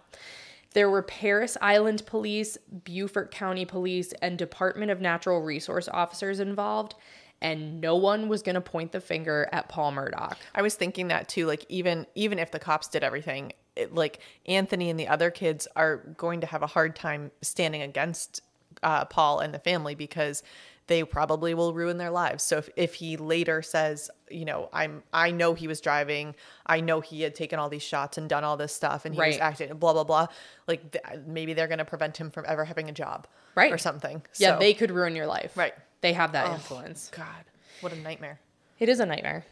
There were Parris Island Police, Beaufort County Police, and Department of Natural Resource officers involved, and no one was going to point the finger at Paul Murdaugh. I was thinking that too. Like even even if the cops did everything, it, like Anthony and the other kids are going to have a hard time standing against uh, Paul and the family because they probably will ruin their lives. So if, if he later says, you know, I'm I know he was driving, I know he had taken all these shots and done all this stuff, and he was acting blah blah blah. Like th- maybe they're going to prevent him from ever having a job, Right. or something. Yeah, So- they could ruin your life. Right. They have that oh, influence. God, what a nightmare. It is a nightmare.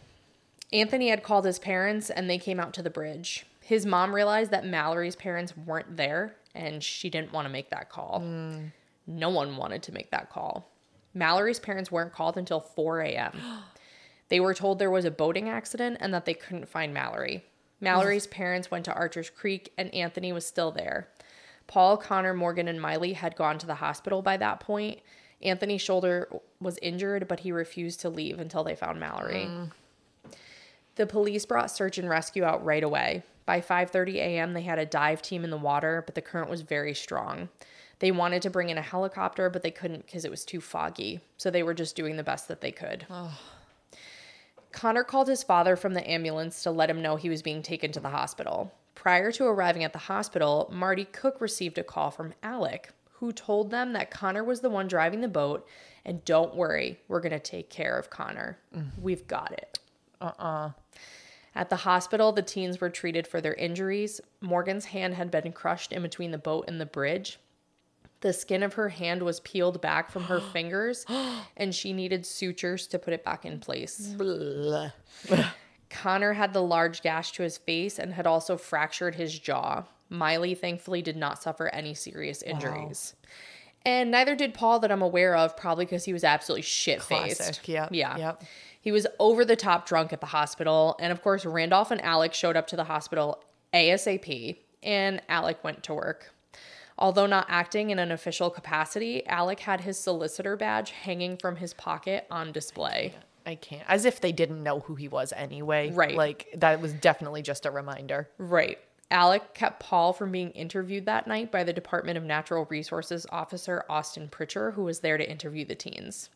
Anthony had called his parents and they came out to the bridge. His mom realized that Mallory's parents weren't there and she didn't want to make that call. Mm. No one wanted to make that call. Mallory's parents weren't called until 4 a.m. They were told there was a boating accident and that they couldn't find Mallory. Mallory's parents went to Archer's Creek and Anthony was still there. Paul, Connor, Morgan, and Miley had gone to the hospital by that point. Anthony's shoulder was injured, but he refused to leave until they found Mallory. Mm. The police brought search and rescue out right away. By 5:30 a.m., they had a dive team in the water, but the current was very strong. They wanted to bring in a helicopter, but they couldn't because it was too foggy. So they were just doing the best that they could. Connor called his father from the ambulance to let him know he was being taken to the hospital. Prior to arriving at the hospital, Marty Cook received a call from Alec, who told them that Connor was the one driving the boat, and don't worry, we're going to take care of Connor. Mm. We've got it. Uh-uh. At the hospital, the teens were treated for their injuries. Morgan's hand had been crushed in between the boat and the bridge. The skin of her hand was peeled back from her fingers, and she needed sutures to put it back in place. Connor had the large gash to his face and had also fractured his jaw. Miley thankfully did not suffer any serious injuries. And neither did Paul that I'm aware of, probably because he was absolutely shit faced. Yeah. yep. He was over the top drunk at the hospital. And of course, Randolph and Alec showed up to the hospital ASAP, and Alec went to work. Although not acting in an official capacity, Alec had his solicitor badge hanging from his pocket on display. I can't. As if they didn't know who he was anyway. Right. Like that was definitely just a reminder. Right. Alec kept Paul from being interviewed that night by the Department of Natural Resources officer Austin Pritchard, who was there to interview the teens.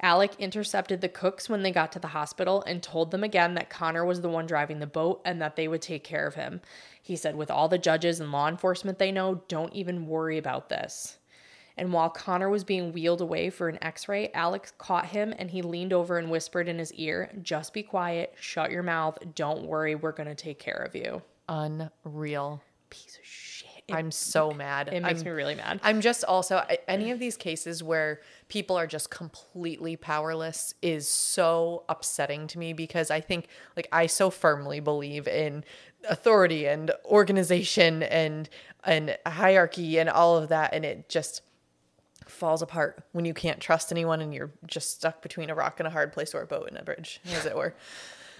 Alec intercepted the cooks when they got to the hospital and told them again that Connor was the one driving the boat and that they would take care of him. He said, with all the judges and law enforcement they know, don't even worry about this. And while Connor was being wheeled away for an x ray, Alex caught him and he leaned over and whispered in his ear, Just be quiet, shut your mouth, don't worry, we're gonna take care of you. Unreal. Piece of shit. It, I'm so mad. it makes I'm, me really mad. I'm just also any of these cases where people are just completely powerless is so upsetting to me because I think like I so firmly believe in authority and organization and and hierarchy and all of that and it just falls apart when you can't trust anyone and you're just stuck between a rock and a hard place or a boat and a bridge as it were.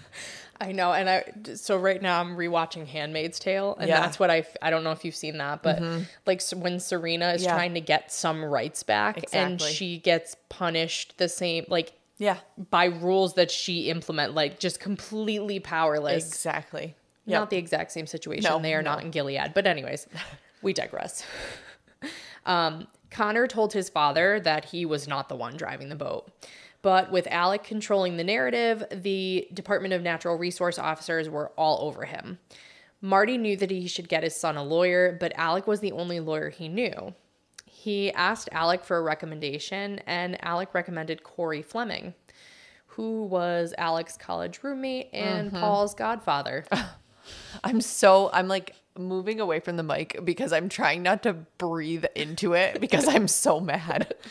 I know, and I so right now I'm rewatching *Handmaid's Tale*, and Yeah. that's what I I don't know if you've seen that, but like when Serena is Yeah. trying to get some rights back, and she gets punished the same like Yeah. by rules that she implement, like just completely powerless. Exactly. Not the exact same situation. No, they are not in Gilead. But anyways, we digress. Um, Connor told his father that he was not the one driving the boat. But with Alec controlling the narrative, the Department of Natural Resource officers were all over him. Marty knew that he should get his son a lawyer, but Alec was the only lawyer he knew. He asked Alec for a recommendation, and Alec recommended Corey Fleming, who was Alec's college roommate and mm-hmm. Paul's godfather. I'm so I'm like moving away from the mic because I'm trying not to breathe into it because I'm so mad.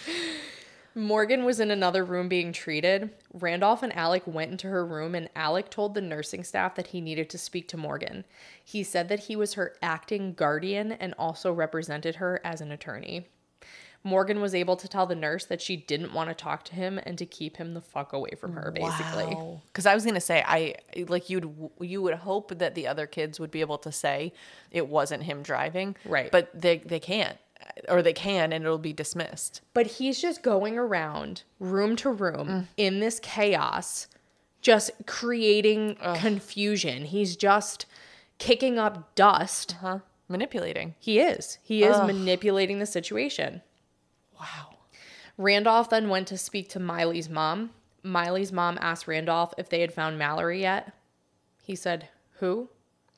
Morgan was in another room being treated. Randolph and Alec went into her room, and Alec told the nursing staff that he needed to speak to Morgan. He said that he was her acting guardian and also represented her as an attorney. Morgan was able to tell the nurse that she didn't want to talk to him and to keep him the fuck away from her, basically. Because I was gonna say I like you'd you would hope that the other kids would be able to say it wasn't him driving, Right. But they they can't, or they can, and it'll be dismissed. But he's just going around room to room in this chaos, just creating confusion. He's just kicking up dust uh-huh. Manipulating. He is. He is Ugh. manipulating the situation. Wow. Randolph then went to speak to Miley's mom. Miley's mom asked Randolph if they had found Mallory yet. He said, Who?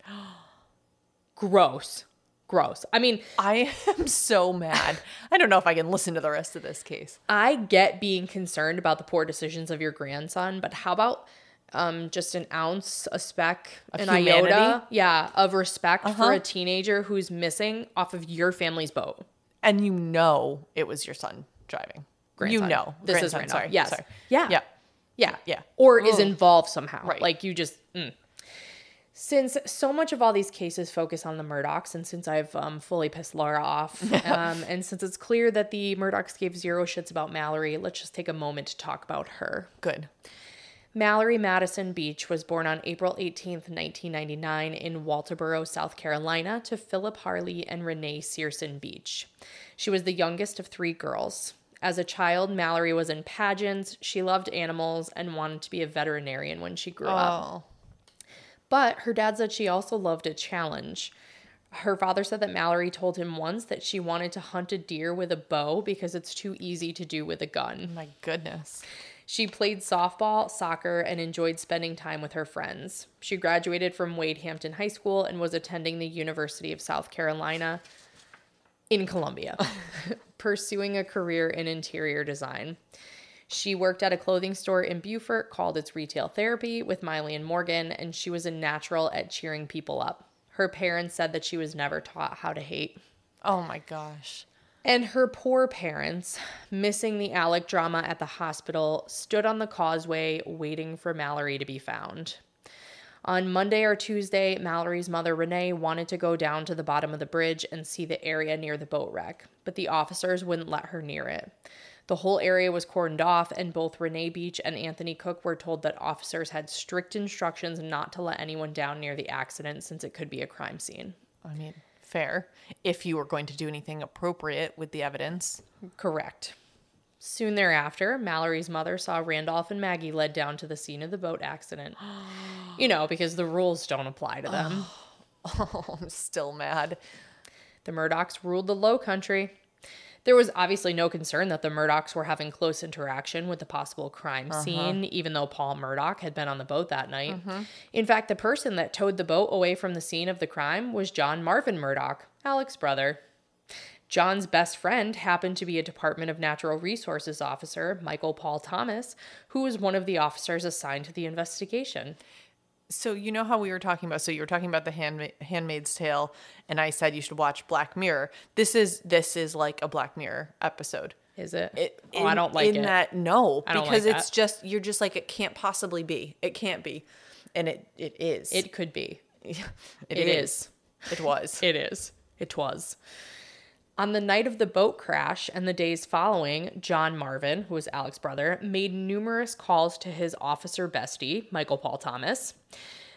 Gross. Gross. I mean, I am so mad. I don't know if I can listen to the rest of this case. I get being concerned about the poor decisions of your grandson, but how about um, just an ounce, a speck, Of an humanity? Uh-huh. yeah, of respect for a teenager who's missing off of your family's boat? And you know it was your son driving. You know. This is Grandson, Randolph. Sorry. Yes. Sorry. Yeah. Yeah. Yeah. Yeah. Or is involved somehow. Right. Like you just. mm. Since so much of all these cases focus on the Murdaughs, and since I've um, fully pissed Laura off, um, and since it's clear that the Murdaughs gave zero shits about Mallory, let's just take a moment to talk about her. Good. Mallory Madison Beach was born on April 18th, 1999, in Walterboro, South Carolina, to Philip Harley and Renee Searson Beach. She was the youngest of three girls. As a child, Mallory was in pageants, she loved animals, and wanted to be a veterinarian when she grew up. Oh. But her dad said she also loved a challenge. Her father said that Mallory told him once that she wanted to hunt a deer with a bow because it's too easy to do with a gun. Oh my goodness. She played softball, soccer, and enjoyed spending time with her friends. She graduated from Wade Hampton High School and was attending the University of South Carolina in Columbia, pursuing a career in interior design. She worked at a clothing store in Beaufort called its Retail Therapy with Miley and Morgan, and she was a natural at cheering people up. Her parents said that she was never taught how to hate. Oh my gosh. And her poor parents, missing the Alec drama at the hospital, stood on the causeway waiting for Mallory to be found. On Monday or Tuesday, Mallory's mother, Renee, wanted to go down to the bottom of the bridge and see the area near the boat wreck, but the officers wouldn't let her near it. The whole area was cordoned off, and both Renee Beach and Anthony Cook were told that officers had strict instructions not to let anyone down near the accident since it could be a crime scene. I mean, fair. If you were going to do anything appropriate with the evidence. Correct. Soon thereafter, Mallory's mother saw Randolph and Maggie led down to the scene of the boat accident. You know, because the rules don't apply to them. Oh, I'm still mad. The Murdaughs ruled the Low Country. There was obviously no concern that the Murdaughs were having close interaction with the possible crime uh-huh. scene, even though Paul Murdaugh had been on the boat that night. Mm-hmm. In fact, the person that towed the boat away from the scene of the crime was John Marvin Murdaugh, Alec's brother. John's best friend happened to be a Department of Natural Resources officer, Michael Paul Thomas, who was one of the officers assigned to the investigation. So you know how we were talking about so you were talking about the handma- handmaid's tale and I said you should watch Black Mirror. This is this is like a Black Mirror episode. Is it? It, oh, I in- don't like in it. that no I because like it's that. just you're just like it can't possibly be. It can't be. And it it is. It could be. it it is. It was. It is. It was. On the night of the boat crash and the days following, John Marvin, who was Alec's brother, made numerous calls to his officer bestie, Michael Paul Thomas.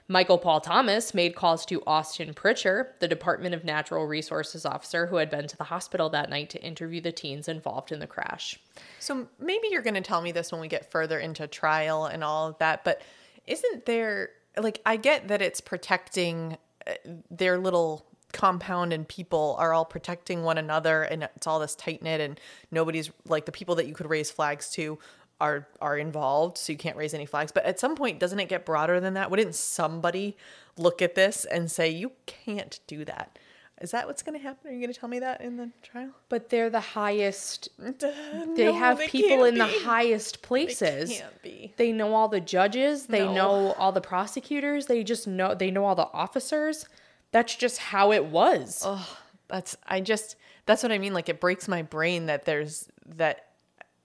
Michael Paul Thomas made calls to Austin Pritcher, the Department of Natural Resources officer who had been to the hospital that night to interview the teens involved in the crash. So maybe you're going to tell me this when we get further into trial and all of that, but isn't there like I get that it's protecting uh, their little compound and people are all protecting one another and it's all this tight knit and nobody's like the people that you could raise flags to are are involved so you can't raise any flags but at some point doesn't it get broader than that wouldn't somebody look at this and say you can't do that is that what's going to happen are you going to tell me that in the trial But they're the highest, they they have people in the highest places. They can't be. They know all the judges. They No. know all the prosecutors. They just know they know all the officers. That's just how it was. Oh, that's I just that's what I mean. Like it breaks my brain that there's that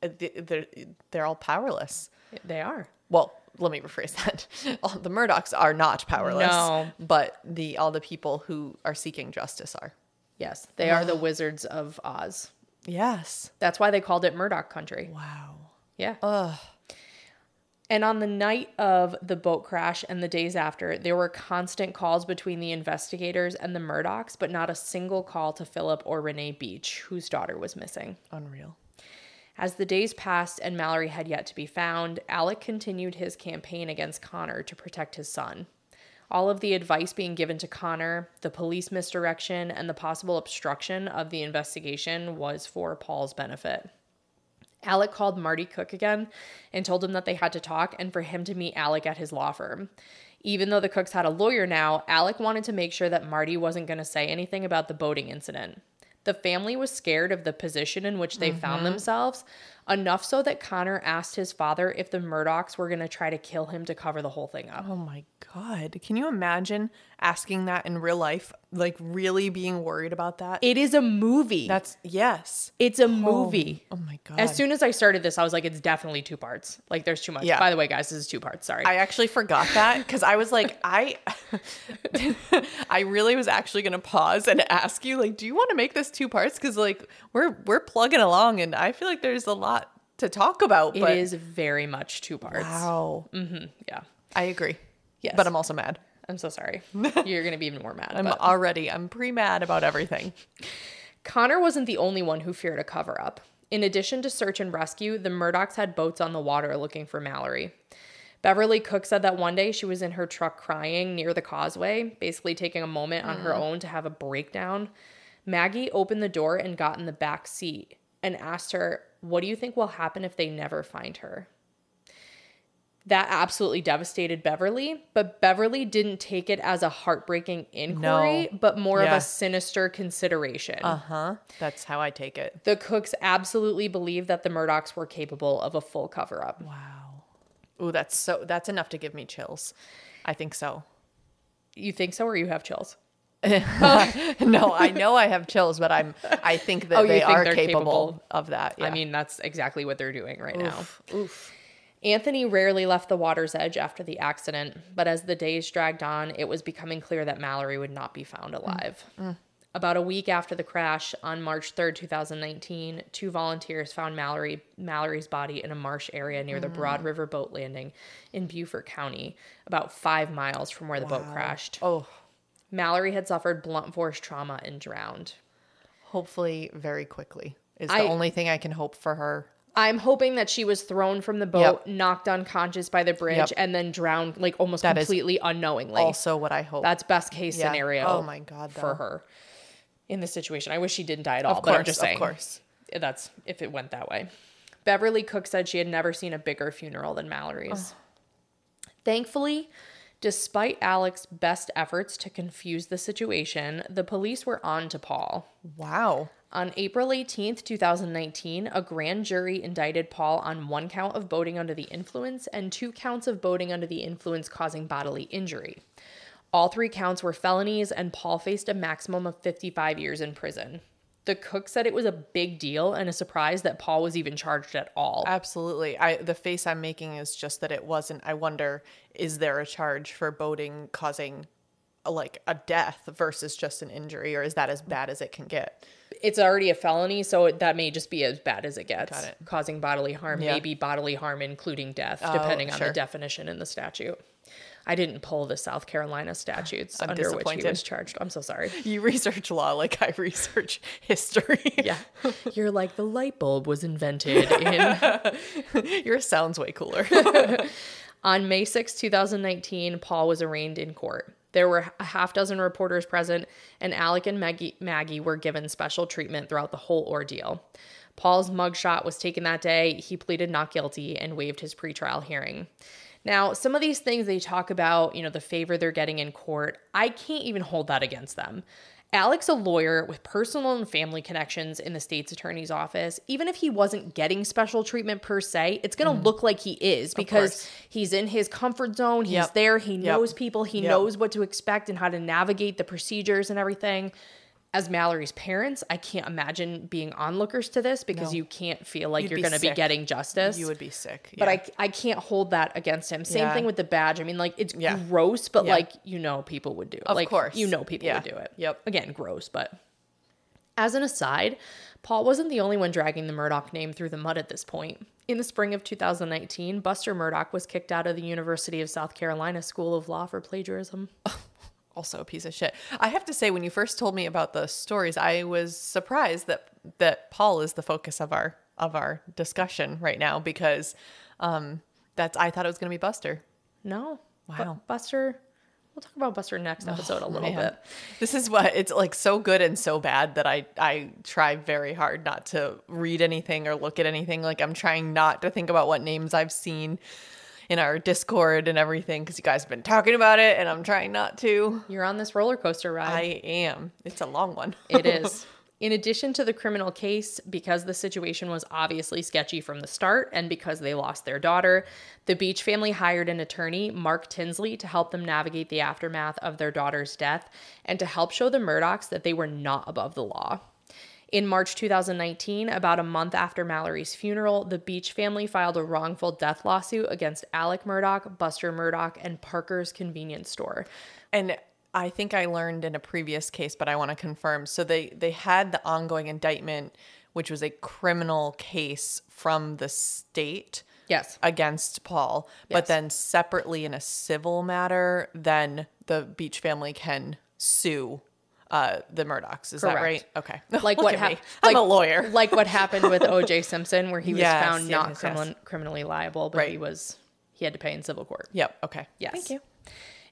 uh, they're they're all powerless. They are. Well, let me rephrase that. All the Murdaughs are not powerless. No. but the all the people who are seeking justice are. Yes, they are the wizards of Oz. Yes. That's why they called it Murdaugh Country. Wow. Yeah. Ugh. And on the night of the boat crash and the days after, there were constant calls between the investigators and the Murdaughs, but not a single call to Philip or Renee Beach, whose daughter was missing. Unreal. As the days passed and Mallory had yet to be found, Alec continued his campaign against Connor to protect his son. All of the advice being given to Connor, the police misdirection, and the possible obstruction of the investigation was for Paul's benefit. Alec called Marty Cook again and told him that they had to talk and for him to meet Alec at his law firm. Even though the Cooks had a lawyer now, Alec wanted to make sure that Marty wasn't going to say anything about the boating incident. The family was scared of the position in which they found mm-hmm. themselves, enough so that Connor asked his father if the Murdaughs were going to try to kill him to cover the whole thing up. Oh my god. Can you imagine asking that in real life? Like really being worried about that? It is a movie. That's yes. it's a oh movie. Oh my god. As soon as I started this, I was like, it's definitely two parts. Like, there's too much. Yeah. By the way, guys, this is two parts. Sorry. I actually forgot that because I was like, I, I really was actually gonna pause and ask you, like, do you want to make this two parts? Because like we're we're plugging along, and I feel like there's a lot to talk about. But is very much two parts. wow, mm-hmm. Yeah. I agree. Yes. but I'm also mad. I'm so sorry. You're going to be even more mad. I'm but- already I'm pre mad about everything. Connor wasn't the only one who feared a cover up. In addition to search and rescue, the Murdaughs had boats on the water looking for Mallory. Beverly Cook said that one day she was in her truck crying near the causeway, basically taking a moment on her mm. own to have a breakdown. Maggie opened the door and got in the back seat and asked her, What do you think will happen if they never find her? That absolutely devastated Beverly, but Beverly didn't take it as a heartbreaking inquiry, No. but more of a sinister consideration. Uh huh. That's how I take it. The Cooks absolutely believe that the Murdaughs were capable of a full cover up. Wow. Ooh, that's so. That's enough to give me chills. I think so. You think so, or you have chills? no, I know I have chills, but I'm. I think that Oh, they think are capable, capable? of that. I mean, that's exactly what they're doing right now. oof, oof. Anthony rarely left the water's edge after the accident, but as the days dragged on, it was becoming clear that Mallory would not be found mm, alive. Mm. About a week after the crash, on March 3rd, 2019, two volunteers found Mallory Mallory's body in a marsh area near the Broad mm. River boat landing in Beaufort County, about five miles from where the boat crashed. Oh, Mallory had suffered blunt force trauma and drowned. hopefully, very quickly is the I- only thing I can hope for her. I'm hoping that she was thrown from the boat, knocked unconscious by the bridge, Yep. and then drowned like almost That completely unknowingly. Also, what I hope. That's best case Yeah. scenario. Oh my God, for her in this situation. I wish she didn't die at all, of but course, I'm just saying. of course. That's if it went that way. Beverly Cook said she had never seen a bigger funeral than Mallory's. Thankfully, despite Alec's best efforts to confuse the situation, the police were on to Paul. Wow. On April 18th, 2019, a grand jury indicted Paul on one count of boating under the influence and two counts of boating under the influence causing bodily injury. All three counts were felonies, and Paul faced a maximum of 55 years in prison. The cook said it was a big deal and a surprise that Paul was even charged at all. Absolutely. I the face I'm making is just that it wasn't. I wonder is there a charge for boating causing a, like a death versus just an injury or is that as bad as it can get? It's already a felony, so that may just be as bad as it gets. Got it. Causing bodily harm, Yeah. maybe bodily harm including death, Oh, depending on sure. the definition in the statute. I didn't pull the South Carolina statutes I'm under which he was charged. I'm so sorry. You research law like I research history. Yeah. You're like the light bulb was invented in Yours sounds way cooler. On May 6, 2019, Paul was arraigned in court. There were a half dozen reporters present, and Alec and Maggie, Maggie were given special treatment throughout the whole ordeal. Paul's mugshot was taken that day. He pleaded not guilty and waived his pretrial hearing. Now, some of these things they talk about, you know, the favor they're getting in court, I can't even hold that against them. Alex, a lawyer with personal and family connections in the state's attorney's office, even if he wasn't getting special treatment per se, it's going to mm-hmm. look like he is because he's in his comfort zone. He's Yep. there. He Yep. knows people. He Yep. knows what to expect and how to navigate the procedures and everything. As Mallory's parents, I can't imagine being onlookers to this because No. you can't feel like You'd you're going to be getting justice. you would be sick. But. I, I can't hold that against him. Same Yeah. thing with the badge. I mean, like it's Yeah. gross, but Yeah. like you know, people would do it. Of like course. you know, people Yeah. would do it. Yep. Again, gross, but as an aside, Paul wasn't the only one dragging the Murdaugh name through the mud at this point. In the spring of 2019, Buster Murdaugh was kicked out of the University of South Carolina School of Law for plagiarism. also a piece of shit. I have to say, when you first told me about the stories, I was surprised that that Paul is the focus of our of our discussion right now because um, that's I thought it was going to be Buster. No. Wow. Buster We'll talk about Buster next episode a little Man. bit. This is what it's like so good and so bad that I I try very hard not to read anything or look at anything. Like I'm trying not to think about what names I've seen in our Discord and everything because you guys have been talking about it and I'm trying not to. You're on this roller coaster ride. I am. It's a long one. It is. In addition to the criminal case, because the situation was obviously sketchy from the start and because they lost their daughter, the Beach family hired an attorney, Mark Tinsley, to help them navigate the aftermath of their daughter's death and to help show the Murdaughs that they were not above the law. In March 2019, about a month after Mallory's funeral, the Beach family filed a wrongful death lawsuit against Alec Murdaugh, Buster Murdaugh, and Parker's convenience store. And I think I learned in a previous case, but I want to confirm. So they they had the ongoing indictment, which was a criminal case from the state Yes. against Paul, yes. but then separately in a civil matter, then the Beach family can sue uh, the Murdaughs. Is that right? Okay. like what happened I'm a lawyer. like what happened with oj simpson where he was Yes, found yes, not yes, criminal, yes. criminally liable but he was he had to pay in civil court Yep. Okay. yes Thank you.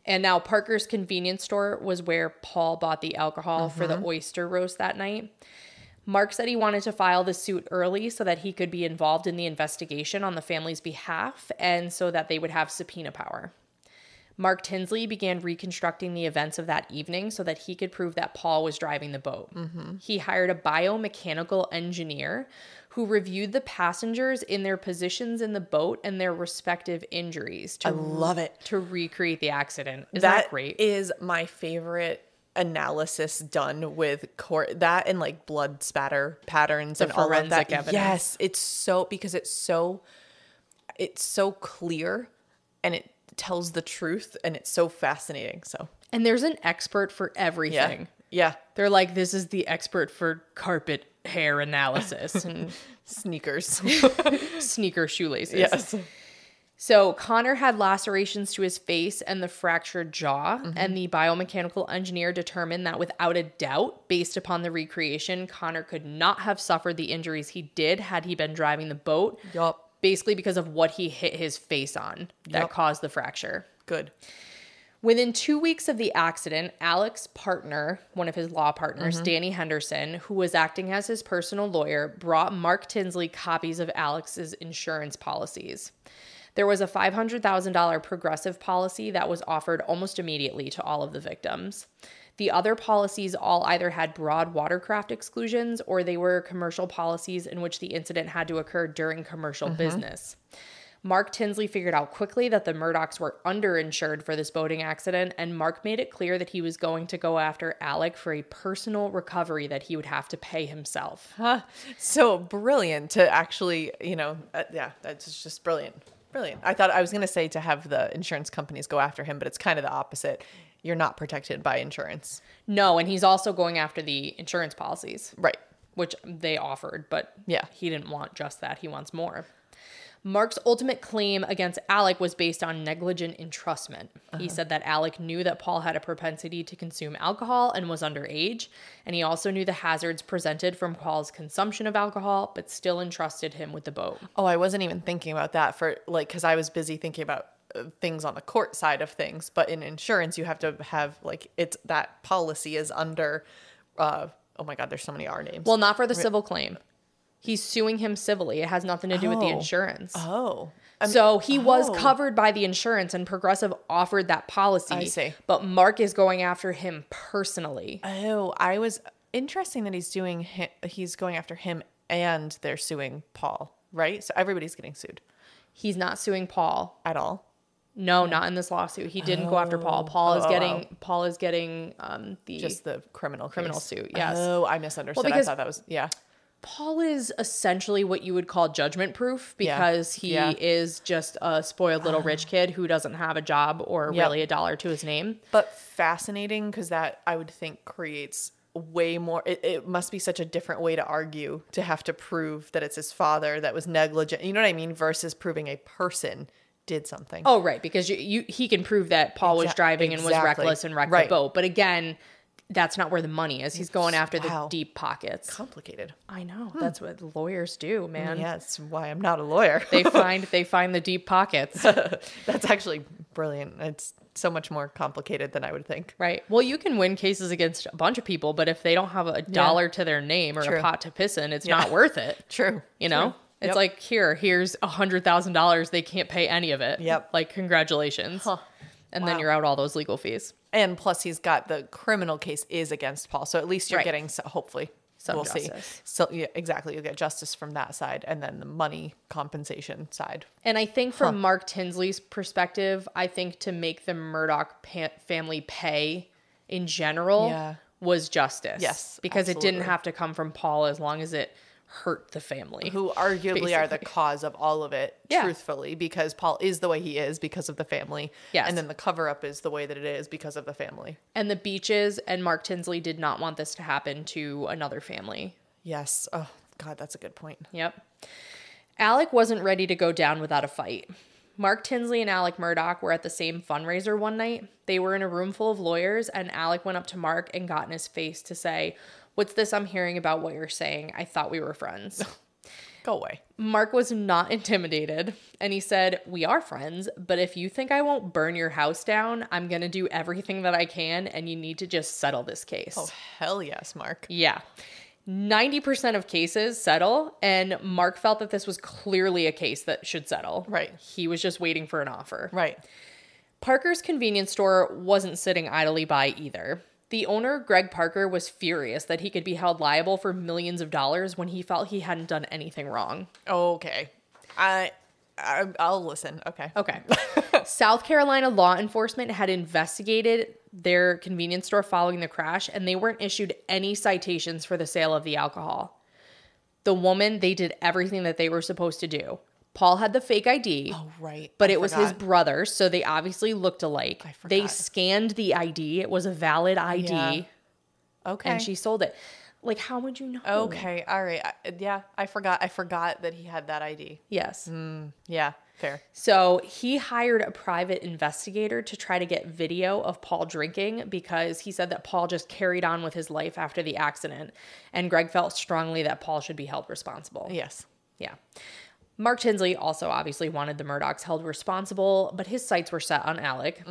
and now parker's convenience store was where paul bought the alcohol for Mm-hmm. the oyster roast that night Mark said he wanted to file the suit early so that he could be involved in the investigation on the family's behalf and so that they would have subpoena power. Mark Tinsley began reconstructing the events of that evening so that he could prove that Paul was driving the boat. Mm-hmm. He hired a biomechanical engineer who reviewed the passengers in their positions in the boat and their respective injuries to, I love it. to recreate the accident. Isn't that, That great? is my favorite analysis done with court that and like blood spatter patterns and all of that. evidence. Yes, it's so because it's so it's so clear and it tells the truth and it's so fascinating. So and there's an expert for yeah, everything. yeah, They're like, this is the expert for carpet hair analysis and sneakers. sneaker shoelaces. yes, So Connor had lacerations to his face and the fractured jaw, Mm-hmm. and the biomechanical engineer determined that without a doubt, based upon the recreation, Connor could not have suffered the injuries he did had he been driving the boat. yup, Basically, because of what he hit his face on that Yup. caused the fracture. good. Within two weeks of the accident, Alex's partner, one of his law partners, mm-hmm. Danny Henderson, who was acting as his personal lawyer, brought Mark Tinsley copies of Alex's insurance policies. There was a $500,000 progressive policy that was offered almost immediately to all of the victims. The other policies all either had broad watercraft exclusions or they were commercial policies in which the incident had to occur during commercial business. Mark Tinsley figured out quickly that the Murdaughs were underinsured for this boating accident, and Mark made it clear that he was going to go after Alec for a personal recovery that he would have to pay himself. Huh. So brilliant to actually, you know, uh, yeah, that's just brilliant. Brilliant. I thought I was going to say to have the insurance companies go after him, but it's kind of the opposite. You're not protected by insurance. No, and he's also going after the insurance policies, Right. which they offered, but Yeah. he didn't want just that. He wants more. Mark's ultimate claim against Alec was based on negligent entrustment. He uh-huh. said that Alec knew that Paul had a propensity to consume alcohol and was underage, and he also knew the hazards presented from Paul's consumption of alcohol, but still entrusted him with the boat. Oh, I wasn't even thinking about that for like, because I was busy thinking about things on the court side of things. But in insurance, you have to have like, it's that policy is under, uh, oh my God, there's so many R names. Well, not for the civil claim. He's suing him civilly. It has nothing to do with the Oh. insurance. oh. I mean, So he was oh. covered by the insurance, and Progressive offered that policy. I see. But Mark is going after him personally. Oh, I was interesting that he's doing, hi- he's going after him and they're suing Paul, right? So everybody's getting sued He's not suing Paul. at all. No, not in this lawsuit. He didn't go after Paul. Paul is oh, getting Paul is getting um the Just the criminal criminal case. suit, yes. Oh, I misunderstood. because- I thought that was yeah. Paul is essentially what you would call judgment proof Yeah. because he Yeah. is just a spoiled little rich kid who doesn't have a job or Yep. really a dollar to his name. But fascinating because that I would think creates way more. It, it must be such a different way to argue to have to prove that it's his father that was negligent. You know what I mean? Versus proving a person did something. Oh, right, because you, you he can prove that Paul was driving and was reckless and wrecked Right. the boat. But again, that's not where the money is. He's going after Wow. the deep pockets. Complicated. I know. Hmm. That's what lawyers do, man. Yeah, that's why I'm not a lawyer. They find they find the deep pockets. that's actually brilliant. It's so much more complicated than I would think. Right. Well, you can win cases against a bunch of people, but if they don't have a dollar to their name or True. a pot to piss in, it's not worth it. True. You know? True. It's Yep. like here, here's a hundred thousand dollars. They can't pay any of it. Yep. Like congratulations. And then you're out all those legal fees. And plus, he's got the criminal case is against Paul, so at least you're Right. getting so, hopefully Some we'll justice. see. So yeah, exactly, you'll get justice from that side, and then the money compensation side. And I think from Mark Tinsley's perspective, I think to make the Murdaugh pa- family pay in general Yeah. was justice. Yes, Because it didn't have to come from Paul as long as it hurt the family. Who arguably are the cause of all of it, Yeah. truthfully, because Paul is the way he is because of the family. Yes. And then the cover up is the way that it is because of the family. And the Beaches and Mark Tinsley did not want this to happen to another family. Yes. Oh, God, that's a good point. Yep. Alec wasn't ready to go down without a fight. Mark Tinsley and Alec Murdaugh were at the same fundraiser one night. They were in a room full of lawyers, and Alec went up to Mark and got in his face to say, What's this I'm hearing about what you're saying? I thought we were friends. Go away. Mark was not intimidated, and he said, We are friends, but if you think I won't burn your house down, I'm going to do everything that I can, and you need to just settle this case. Oh, hell yes, Mark. Yeah. 90% of cases settle, and Mark felt that this was clearly a case that should settle. Right. He was just waiting for an offer. Right. Parker's convenience store wasn't sitting idly by either. The owner, Greg Parker, was furious that he could be held liable for millions of dollars when he felt he hadn't done anything wrong. Okay. I, I I'll listen. Okay. Okay. South Carolina law enforcement had investigated their convenience store following the crash, and they weren't issued any citations for the sale of the alcohol. The woman, they did everything that they were supposed to do. Paul had the fake ID, Oh, right. but I it was his brother, so they obviously looked alike. I forgot. They scanned the ID, it was a valid ID, Yeah. Okay. and she sold it. Like, how would you know? Okay. All right. I, yeah, I forgot. I forgot that he had that ID. Yes. Mm, yeah. Fair. So he hired a private investigator to try to get video of Paul drinking because he said that Paul just carried on with his life after the accident. And Greg felt strongly that Paul should be held responsible. Yes. Yeah. Mark Tinsley also obviously wanted the Murdaughs held responsible, but his sights were set on Alec.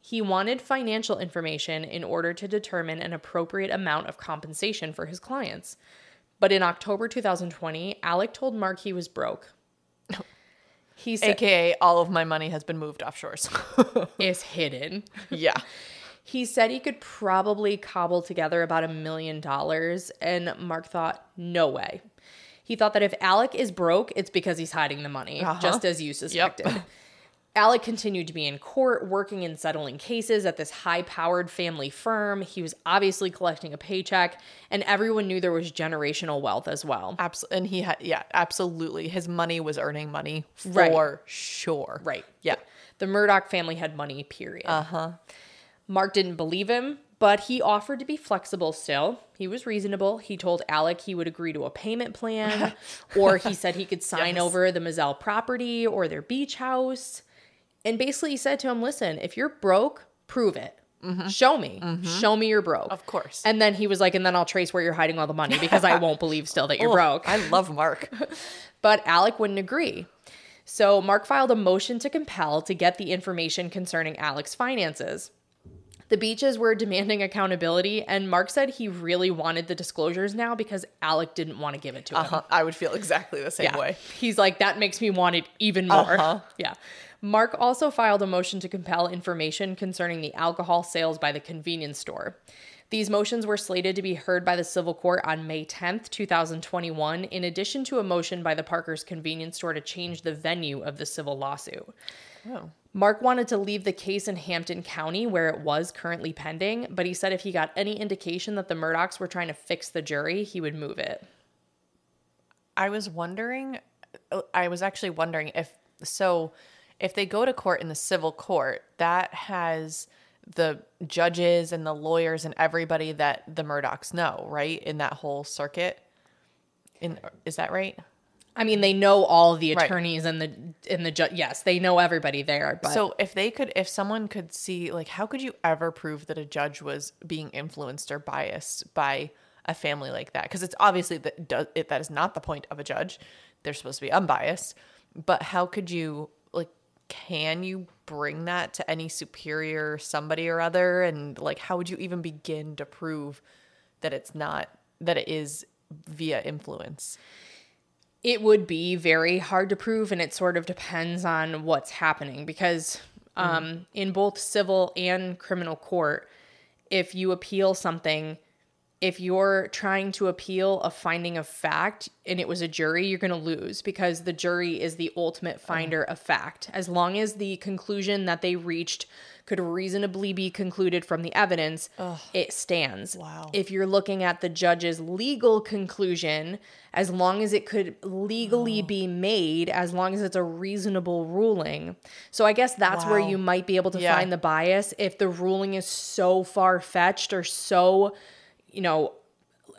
He wanted financial information in order to determine an appropriate amount of compensation for his clients. But in October 2020, Alec told Mark he was broke. He said, AKA, all of my money has been moved offshores. is hidden. yeah. He said he could probably cobble together about a million dollars, and Mark thought, no way. He thought that if Alec is broke, it's because he's hiding the money, Uh-huh. just as you suspected. Alec continued to be in court, working and settling cases at this high powered family firm. He was obviously collecting a paycheck, and everyone knew there was generational wealth as well. Absolutely. And he had, yeah, absolutely. His money was earning money for Right. sure. Right. Yeah. The Murdaugh family had money, period. Uh huh. Mark didn't believe him, but he offered to be flexible still. He was reasonable. He told Alec he would agree to a payment plan, or he said he could sign Yes. over the Moselle property or their beach house. And basically, he said to him, Listen, if you're broke, prove it. Show me. Show me you're broke. Mm-hmm. Of course. And then he was like, And then I'll trace where you're hiding all the money because I won't believe still that you're broke. I love Mark. But Alec wouldn't agree. So Mark filed a motion to compel to get the information concerning Alec's finances. The beaches were demanding accountability, and Mark said he really wanted the disclosures now because Alec didn't want to give it to him. Uh-huh. I would feel exactly the same Yeah. way. He's like, that makes me want it even more. Uh-huh. Yeah. Mark also filed a motion to compel information concerning the alcohol sales by the convenience store. These motions were slated to be heard by the civil court on May 10th, 2021, in addition to a motion by the Parker's convenience store to change the venue of the civil lawsuit. Oh. Mark wanted to leave the case in Hampton County where it was currently pending, but he said if he got any indication that the Murdaughs were trying to fix the jury, he would move it. I was wondering, uh, I was actually wondering if, so if they go to court in the civil court, that has the judges and the lawyers and everybody that the Murdaughs know, right? In that whole circuit. In, is that right? I mean, they know all the Right. attorneys and the and the judge. Yes, they know everybody there. But So if they could, if someone could see, like, how could you ever prove that a judge was being influenced or biased by a family like that? Because it's obviously that does it, that is not the point of a judge. They're supposed to be unbiased. But how could you like? Can you bring that to any superior somebody or other? And like, how would you even begin to prove that it's not that it is via influence? It would be very hard to prove and it sort of depends on what's happening because um, in both civil and criminal court if you appeal something if you're trying to appeal a finding of fact and it was a jury you're going to lose because the jury is the ultimate finder of fact as long as the conclusion that they reached could reasonably be concluded from the evidence it stands Wow. if you're looking at the judge's legal conclusion, as long as it could legally oh. be made, as long as it's a reasonable ruling. So I guess that's where you might be able to Yeah. find the bias if the ruling is so far fetched or so, you know,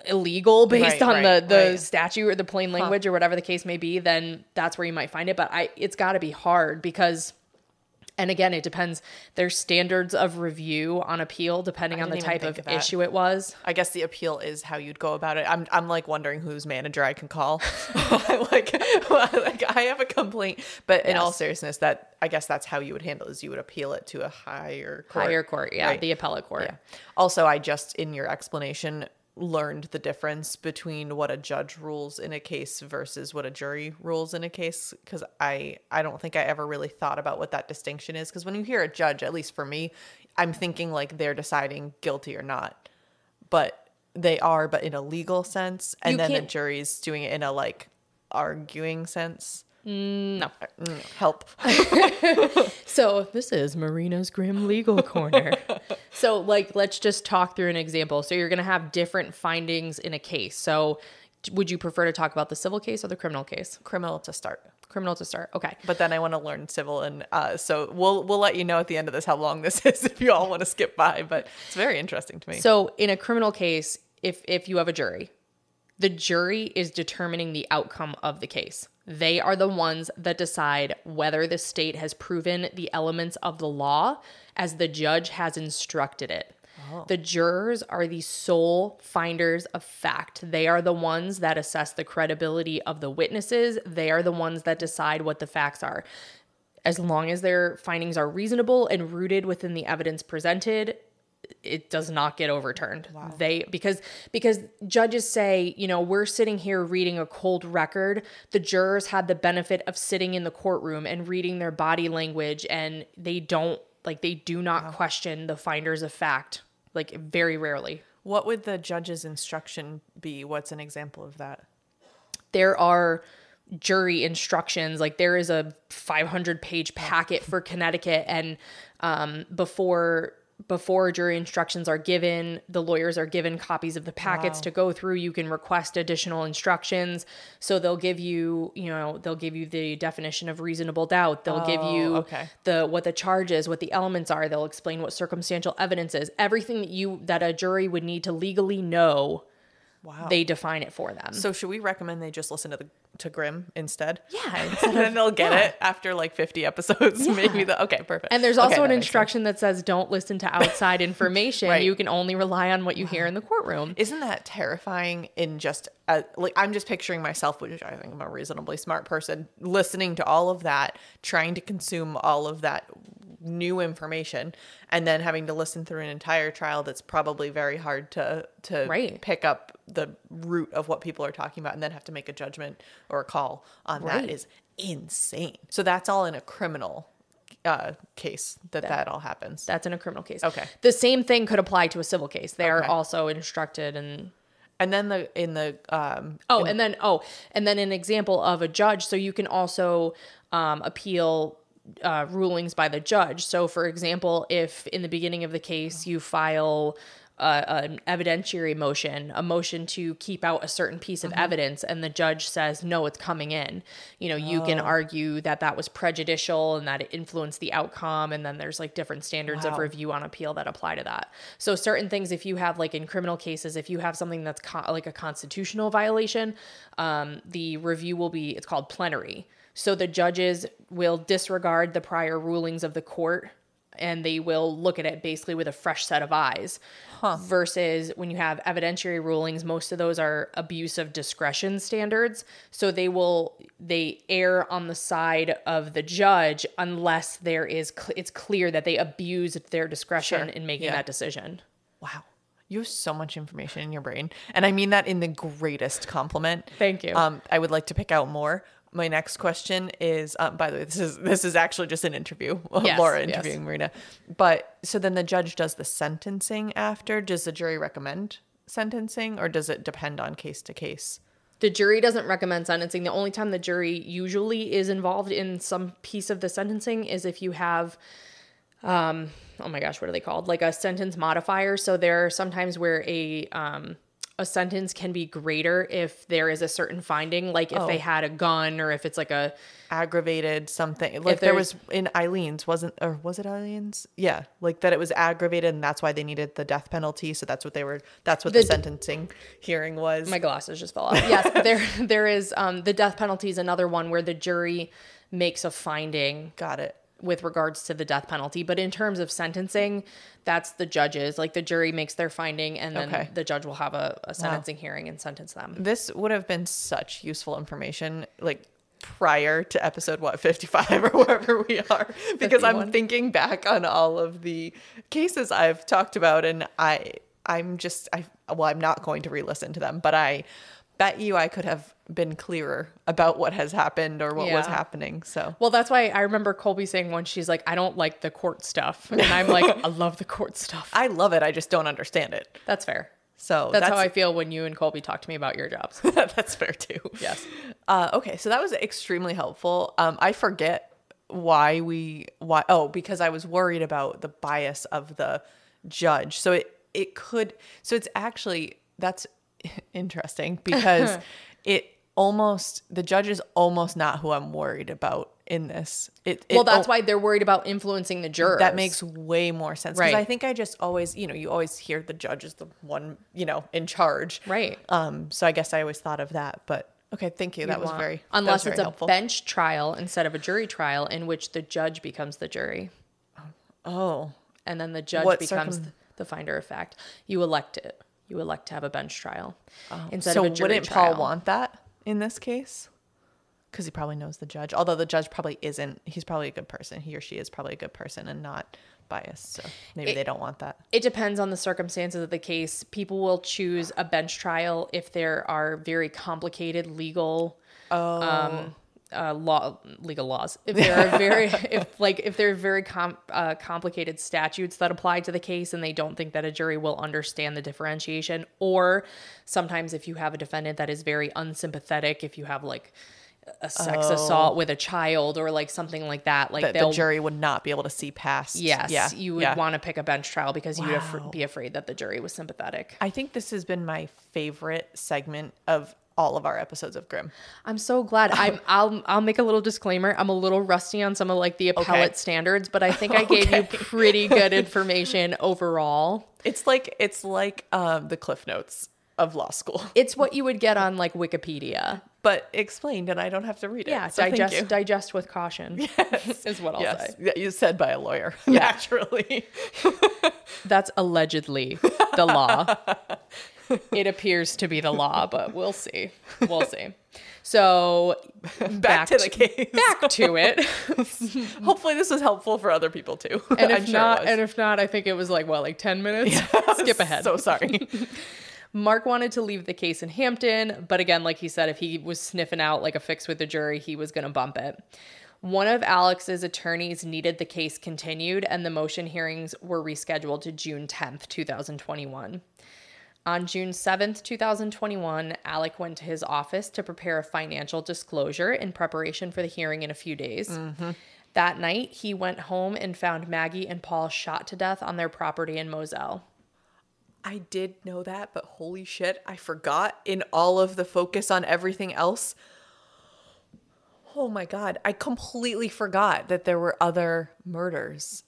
illegal based Right, on right, the the right. statute or the plain language or whatever the case may be then that's where you might find it but i it's got to be hard because and again it depends there's standards of review on appeal depending on the type of of issue it was I guess the appeal is how you'd go about it. I'm I'm like wondering whose manager I can call. like, like I have a complaint, but in all seriousness, that I guess that's how you would handle it, is you would appeal it to a higher court. higher court yeah Right. the appellate court Yeah. Also, I just in your explanation learned the difference between what a judge rules in a case versus what a jury rules in a case because I I don't think I ever really thought about what that distinction is because when you hear a judge at least for me I'm thinking like they're deciding guilty or not. But they are but in a legal sense and You then the jury's doing it in a like arguing sense no Mm, help So this is Marina's Grim Legal Corner. so like let's just talk through an example. So you're going to have different findings in a case. So would you prefer to talk about the civil case or the criminal case? criminal to start Criminal to start. Okay. but then I want to learn civil, and uh, so we'll we'll let you know at the end of this how long this is if you all want to skip by. But it's very interesting to me. So in a criminal case, if if you have a jury, the jury is determining the outcome of the case. They are the ones that decide whether the state has proven the elements of the law as the judge has instructed it. Oh. The jurors are the sole finders of fact. They are the ones that assess the credibility of the witnesses. They are the ones that decide what the facts are as long as their findings are reasonable and rooted within the evidence presented it does not get overturned. They because because judges say you know we're sitting here reading a cold record. The jurors had the benefit of sitting in the courtroom and reading their body language and they don't like they do not question the finders of fact like very rarely. What would the judge's instruction be? What's an example of that? there are jury instructions like there is a 500 page packet for connecticut and um, before before jury instructions are given the lawyers are given copies of the packets Wow. to go through. You can request additional instructions. So they'll give you you know they'll give you the definition of reasonable doubt. They'll give oh, you Oh, okay. the what the charge is what the elements are. They'll explain what circumstantial evidence is. Everything that you that a jury would need to legally know Wow. they define it for them so should we recommend they just listen to the to Grim instead? yeah And then they'll get yeah. it after like 50 episodes. Maybe the okay, perfect. And there's Okay, also that an sense. instruction that says don't listen to outside information. Right. You can only rely on what you hear in the courtroom. Isn't that terrifying? In just uh, like I'm just picturing myself, which I think I'm a reasonably smart person, listening to all of that, trying to consume all of that new information, and then having to listen through an entire trial that's probably very hard to to Right. pick up the root of what people are talking about, and then have to make a judgment or a call on Right. that is insane. So that's all in a criminal uh, case that that, all happens. That's in a criminal case. Okay. The same thing could apply to a civil case. They are also instructed and and then the in the um, oh, and then oh, and then an example of a judge. So you can also um, appeal uh, rulings by the judge. So, for example, if in the beginning of the case you file uh, an evidentiary motion, a motion to keep out a certain piece of evidence, and the judge says, no, it's coming in. You know, you can argue that that was prejudicial and that it influenced the outcome. And then there's like different standards of review on appeal that apply to that. So, certain things, if you have like in criminal cases, if you have something that's co- like a constitutional violation, um, the review will be, it's called plenary. So, the judges will disregard the prior rulings of the court and they will look at it basically with a fresh set of eyes. Versus when you have evidentiary rulings, most of those are abuse of discretion standards. So they will they err on the side of the judge unless there is cl- it's clear that they abused their discretion Sure. in making Yeah. that decision. Wow. You have so much information in your brain. And I mean that in the greatest compliment. Thank you. Um, I would like to pick out more. My next question is, um, by the way, this is this is actually just an interview, Yes, Laura yes. interviewing Marina. But so then the judge does the sentencing after. Does the jury recommend sentencing, or does it depend on case to case? The jury doesn't recommend sentencing. The only time the jury usually is involved in some piece of the sentencing is if you have um oh my gosh, what are they called? Like a sentence modifier. So there are sometimes where a um a sentence can be greater if there is a certain finding, like if they Oh. had a gun or if it's like a Aggravated something like there was in Aileen's wasn't or was it Aileen's? Yeah, like that it was aggravated and that's why they needed the death penalty. So that's what they were. That's what the, The- sentencing hearing was. my glasses just fell off. Yes, there there is um the death penalty is another one where the jury makes a finding Got it. With regards to the death penalty. But in terms of sentencing, that's the judges. Like the jury makes their finding and then Okay. the judge will have a, a sentencing hearing and sentence them. This would have been such useful information, like prior to episode what 55 or wherever we are because i'm thinking back on all of the cases i've talked about and i i'm just i well i'm not going to re-listen to them but i bet you i could have been clearer about what has happened or what was happening so Well, that's why I remember Colby saying once she's like, I don't like the court stuff. And I'm like, I love the court stuff. i love it i just don't understand it That's fair. so That's, how I feel when you and Colby talk to me about your jobs. that's fair too Yes. Uh, okay, so that was extremely helpful. Um, I forget why we why oh because I was worried about the bias of the judge. So it it could so it's actually that's interesting because it almost the judge is almost not who I'm worried about in this. It, it Well, that's oh, why they're worried about influencing the jurors. that makes way more sense because Right. I think I just always you know you always hear the judge is the one you know in charge Right. um so I guess I always thought of that but okay thank you that was want- very unless was very it's a helpful. bench trial instead of a jury trial in which the judge becomes the jury oh and then the judge What becomes circum- the finder of fact. You elect it. You elect to have a bench trial instead so of a jury wouldn't trial. Paul want that in this case? Because he probably knows the judge. Although the judge probably isn't. He's probably a good person. He or she is probably a good person and not biased. So maybe It- they don't want that. It depends on the circumstances of the case. People will choose a bench trial if there are very complicated legal Oh, um, uh, law legal laws. If there are very if like if there are very com- uh, complicated statutes that apply to the case and they don't think that a jury will understand the differentiation, or sometimes if you have a defendant that is very unsympathetic, if you have like a sex assault with a child or like something like that, like they'll the jury would not be able to see past. yes, yeah, you would yeah. want to pick a bench trial because you would af- be afraid that the jury was sympathetic. I think this has been my favorite segment of all of our episodes of Grim. I'm so glad. I'm. I'll. I'll make a little disclaimer. I'm a little rusty on some of like the appellate standards, but I think I gave you pretty good information overall. It's like it's like um, the Cliff Notes of law school, It's what you would get on like Wikipedia. but explained, and I don't have to read it. Yeah, so digest digest with caution. Yes, is what I'll Yes, say. yeah, you said by a lawyer, naturally. That's allegedly the law. It appears to be the law, but we'll see. We'll see. So Back, to the case. back to it. Hopefully, this was helpful for other people too. And if sure not, and if not, I think it was like what, like ten minutes. Skip ahead. So sorry. Mark wanted to leave the case in Hampton, but again, like he said, if he was sniffing out like a fix with the jury, he was going to bump it. One of Alex's attorneys needed the case continued, and the motion hearings were rescheduled to June 10th, 2021. On June 7th, 2021, Alec went to his office to prepare a financial disclosure in preparation for the hearing in a few days. Mm-hmm. That night, he went home and found Maggie and Paul shot to death on their property in Moselle. I did know that, but holy shit, I forgot in all of the focus on everything else. Oh my god, I completely forgot that there were other murders.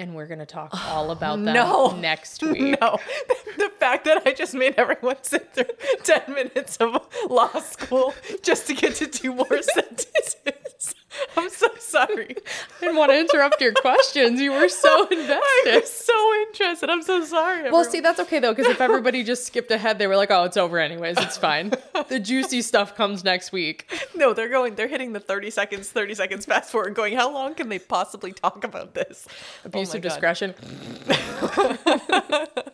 And we're going to talk all about them no. next week. No, the fact that I just made everyone sit through 10 minutes of law school just to get to two more sentences. I'm sorry. I didn't want to interrupt your questions. You were so invested. was so interested. I'm so sorry. Well, see, that's okay though, because if everybody just skipped ahead, they were like, oh, it's over anyways. It's fine. The juicy stuff comes next week. No, they're going, they're hitting the 30 seconds, 30 seconds fast forward, going, how long can they possibly talk about this? Abuse oh of God. discretion.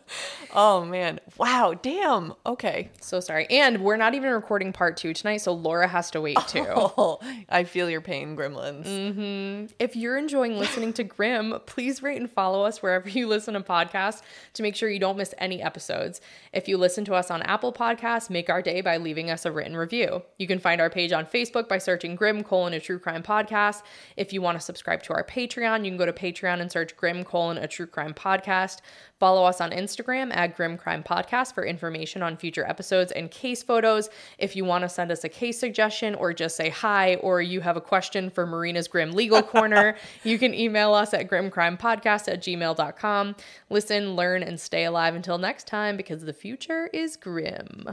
Oh man. Wow. Damn. Okay. So sorry. And we're not even recording part two tonight, so Laura has to wait too. Oh, I feel your pain, gremlins. Mm-hmm. If you're enjoying listening to Grim, please rate and follow us wherever you listen to podcasts to make sure you don't miss any episodes. If you listen to us on Apple Podcasts, make our day by leaving us a written review. You can find our page on Facebook by searching Grim colon a true crime podcast. If you want to subscribe to our Patreon, you can go to Patreon and search Grim colon a true crime podcast. Follow us on Instagram at Grim Crime Podcast for information on future episodes and case photos. If you want to send us a case suggestion or just say hi, or you have a question for Marina's Grim Legal Corner, you can email us at grimcrimepodcast at gmail.com. Listen, learn, and stay alive until next time because the future is grim.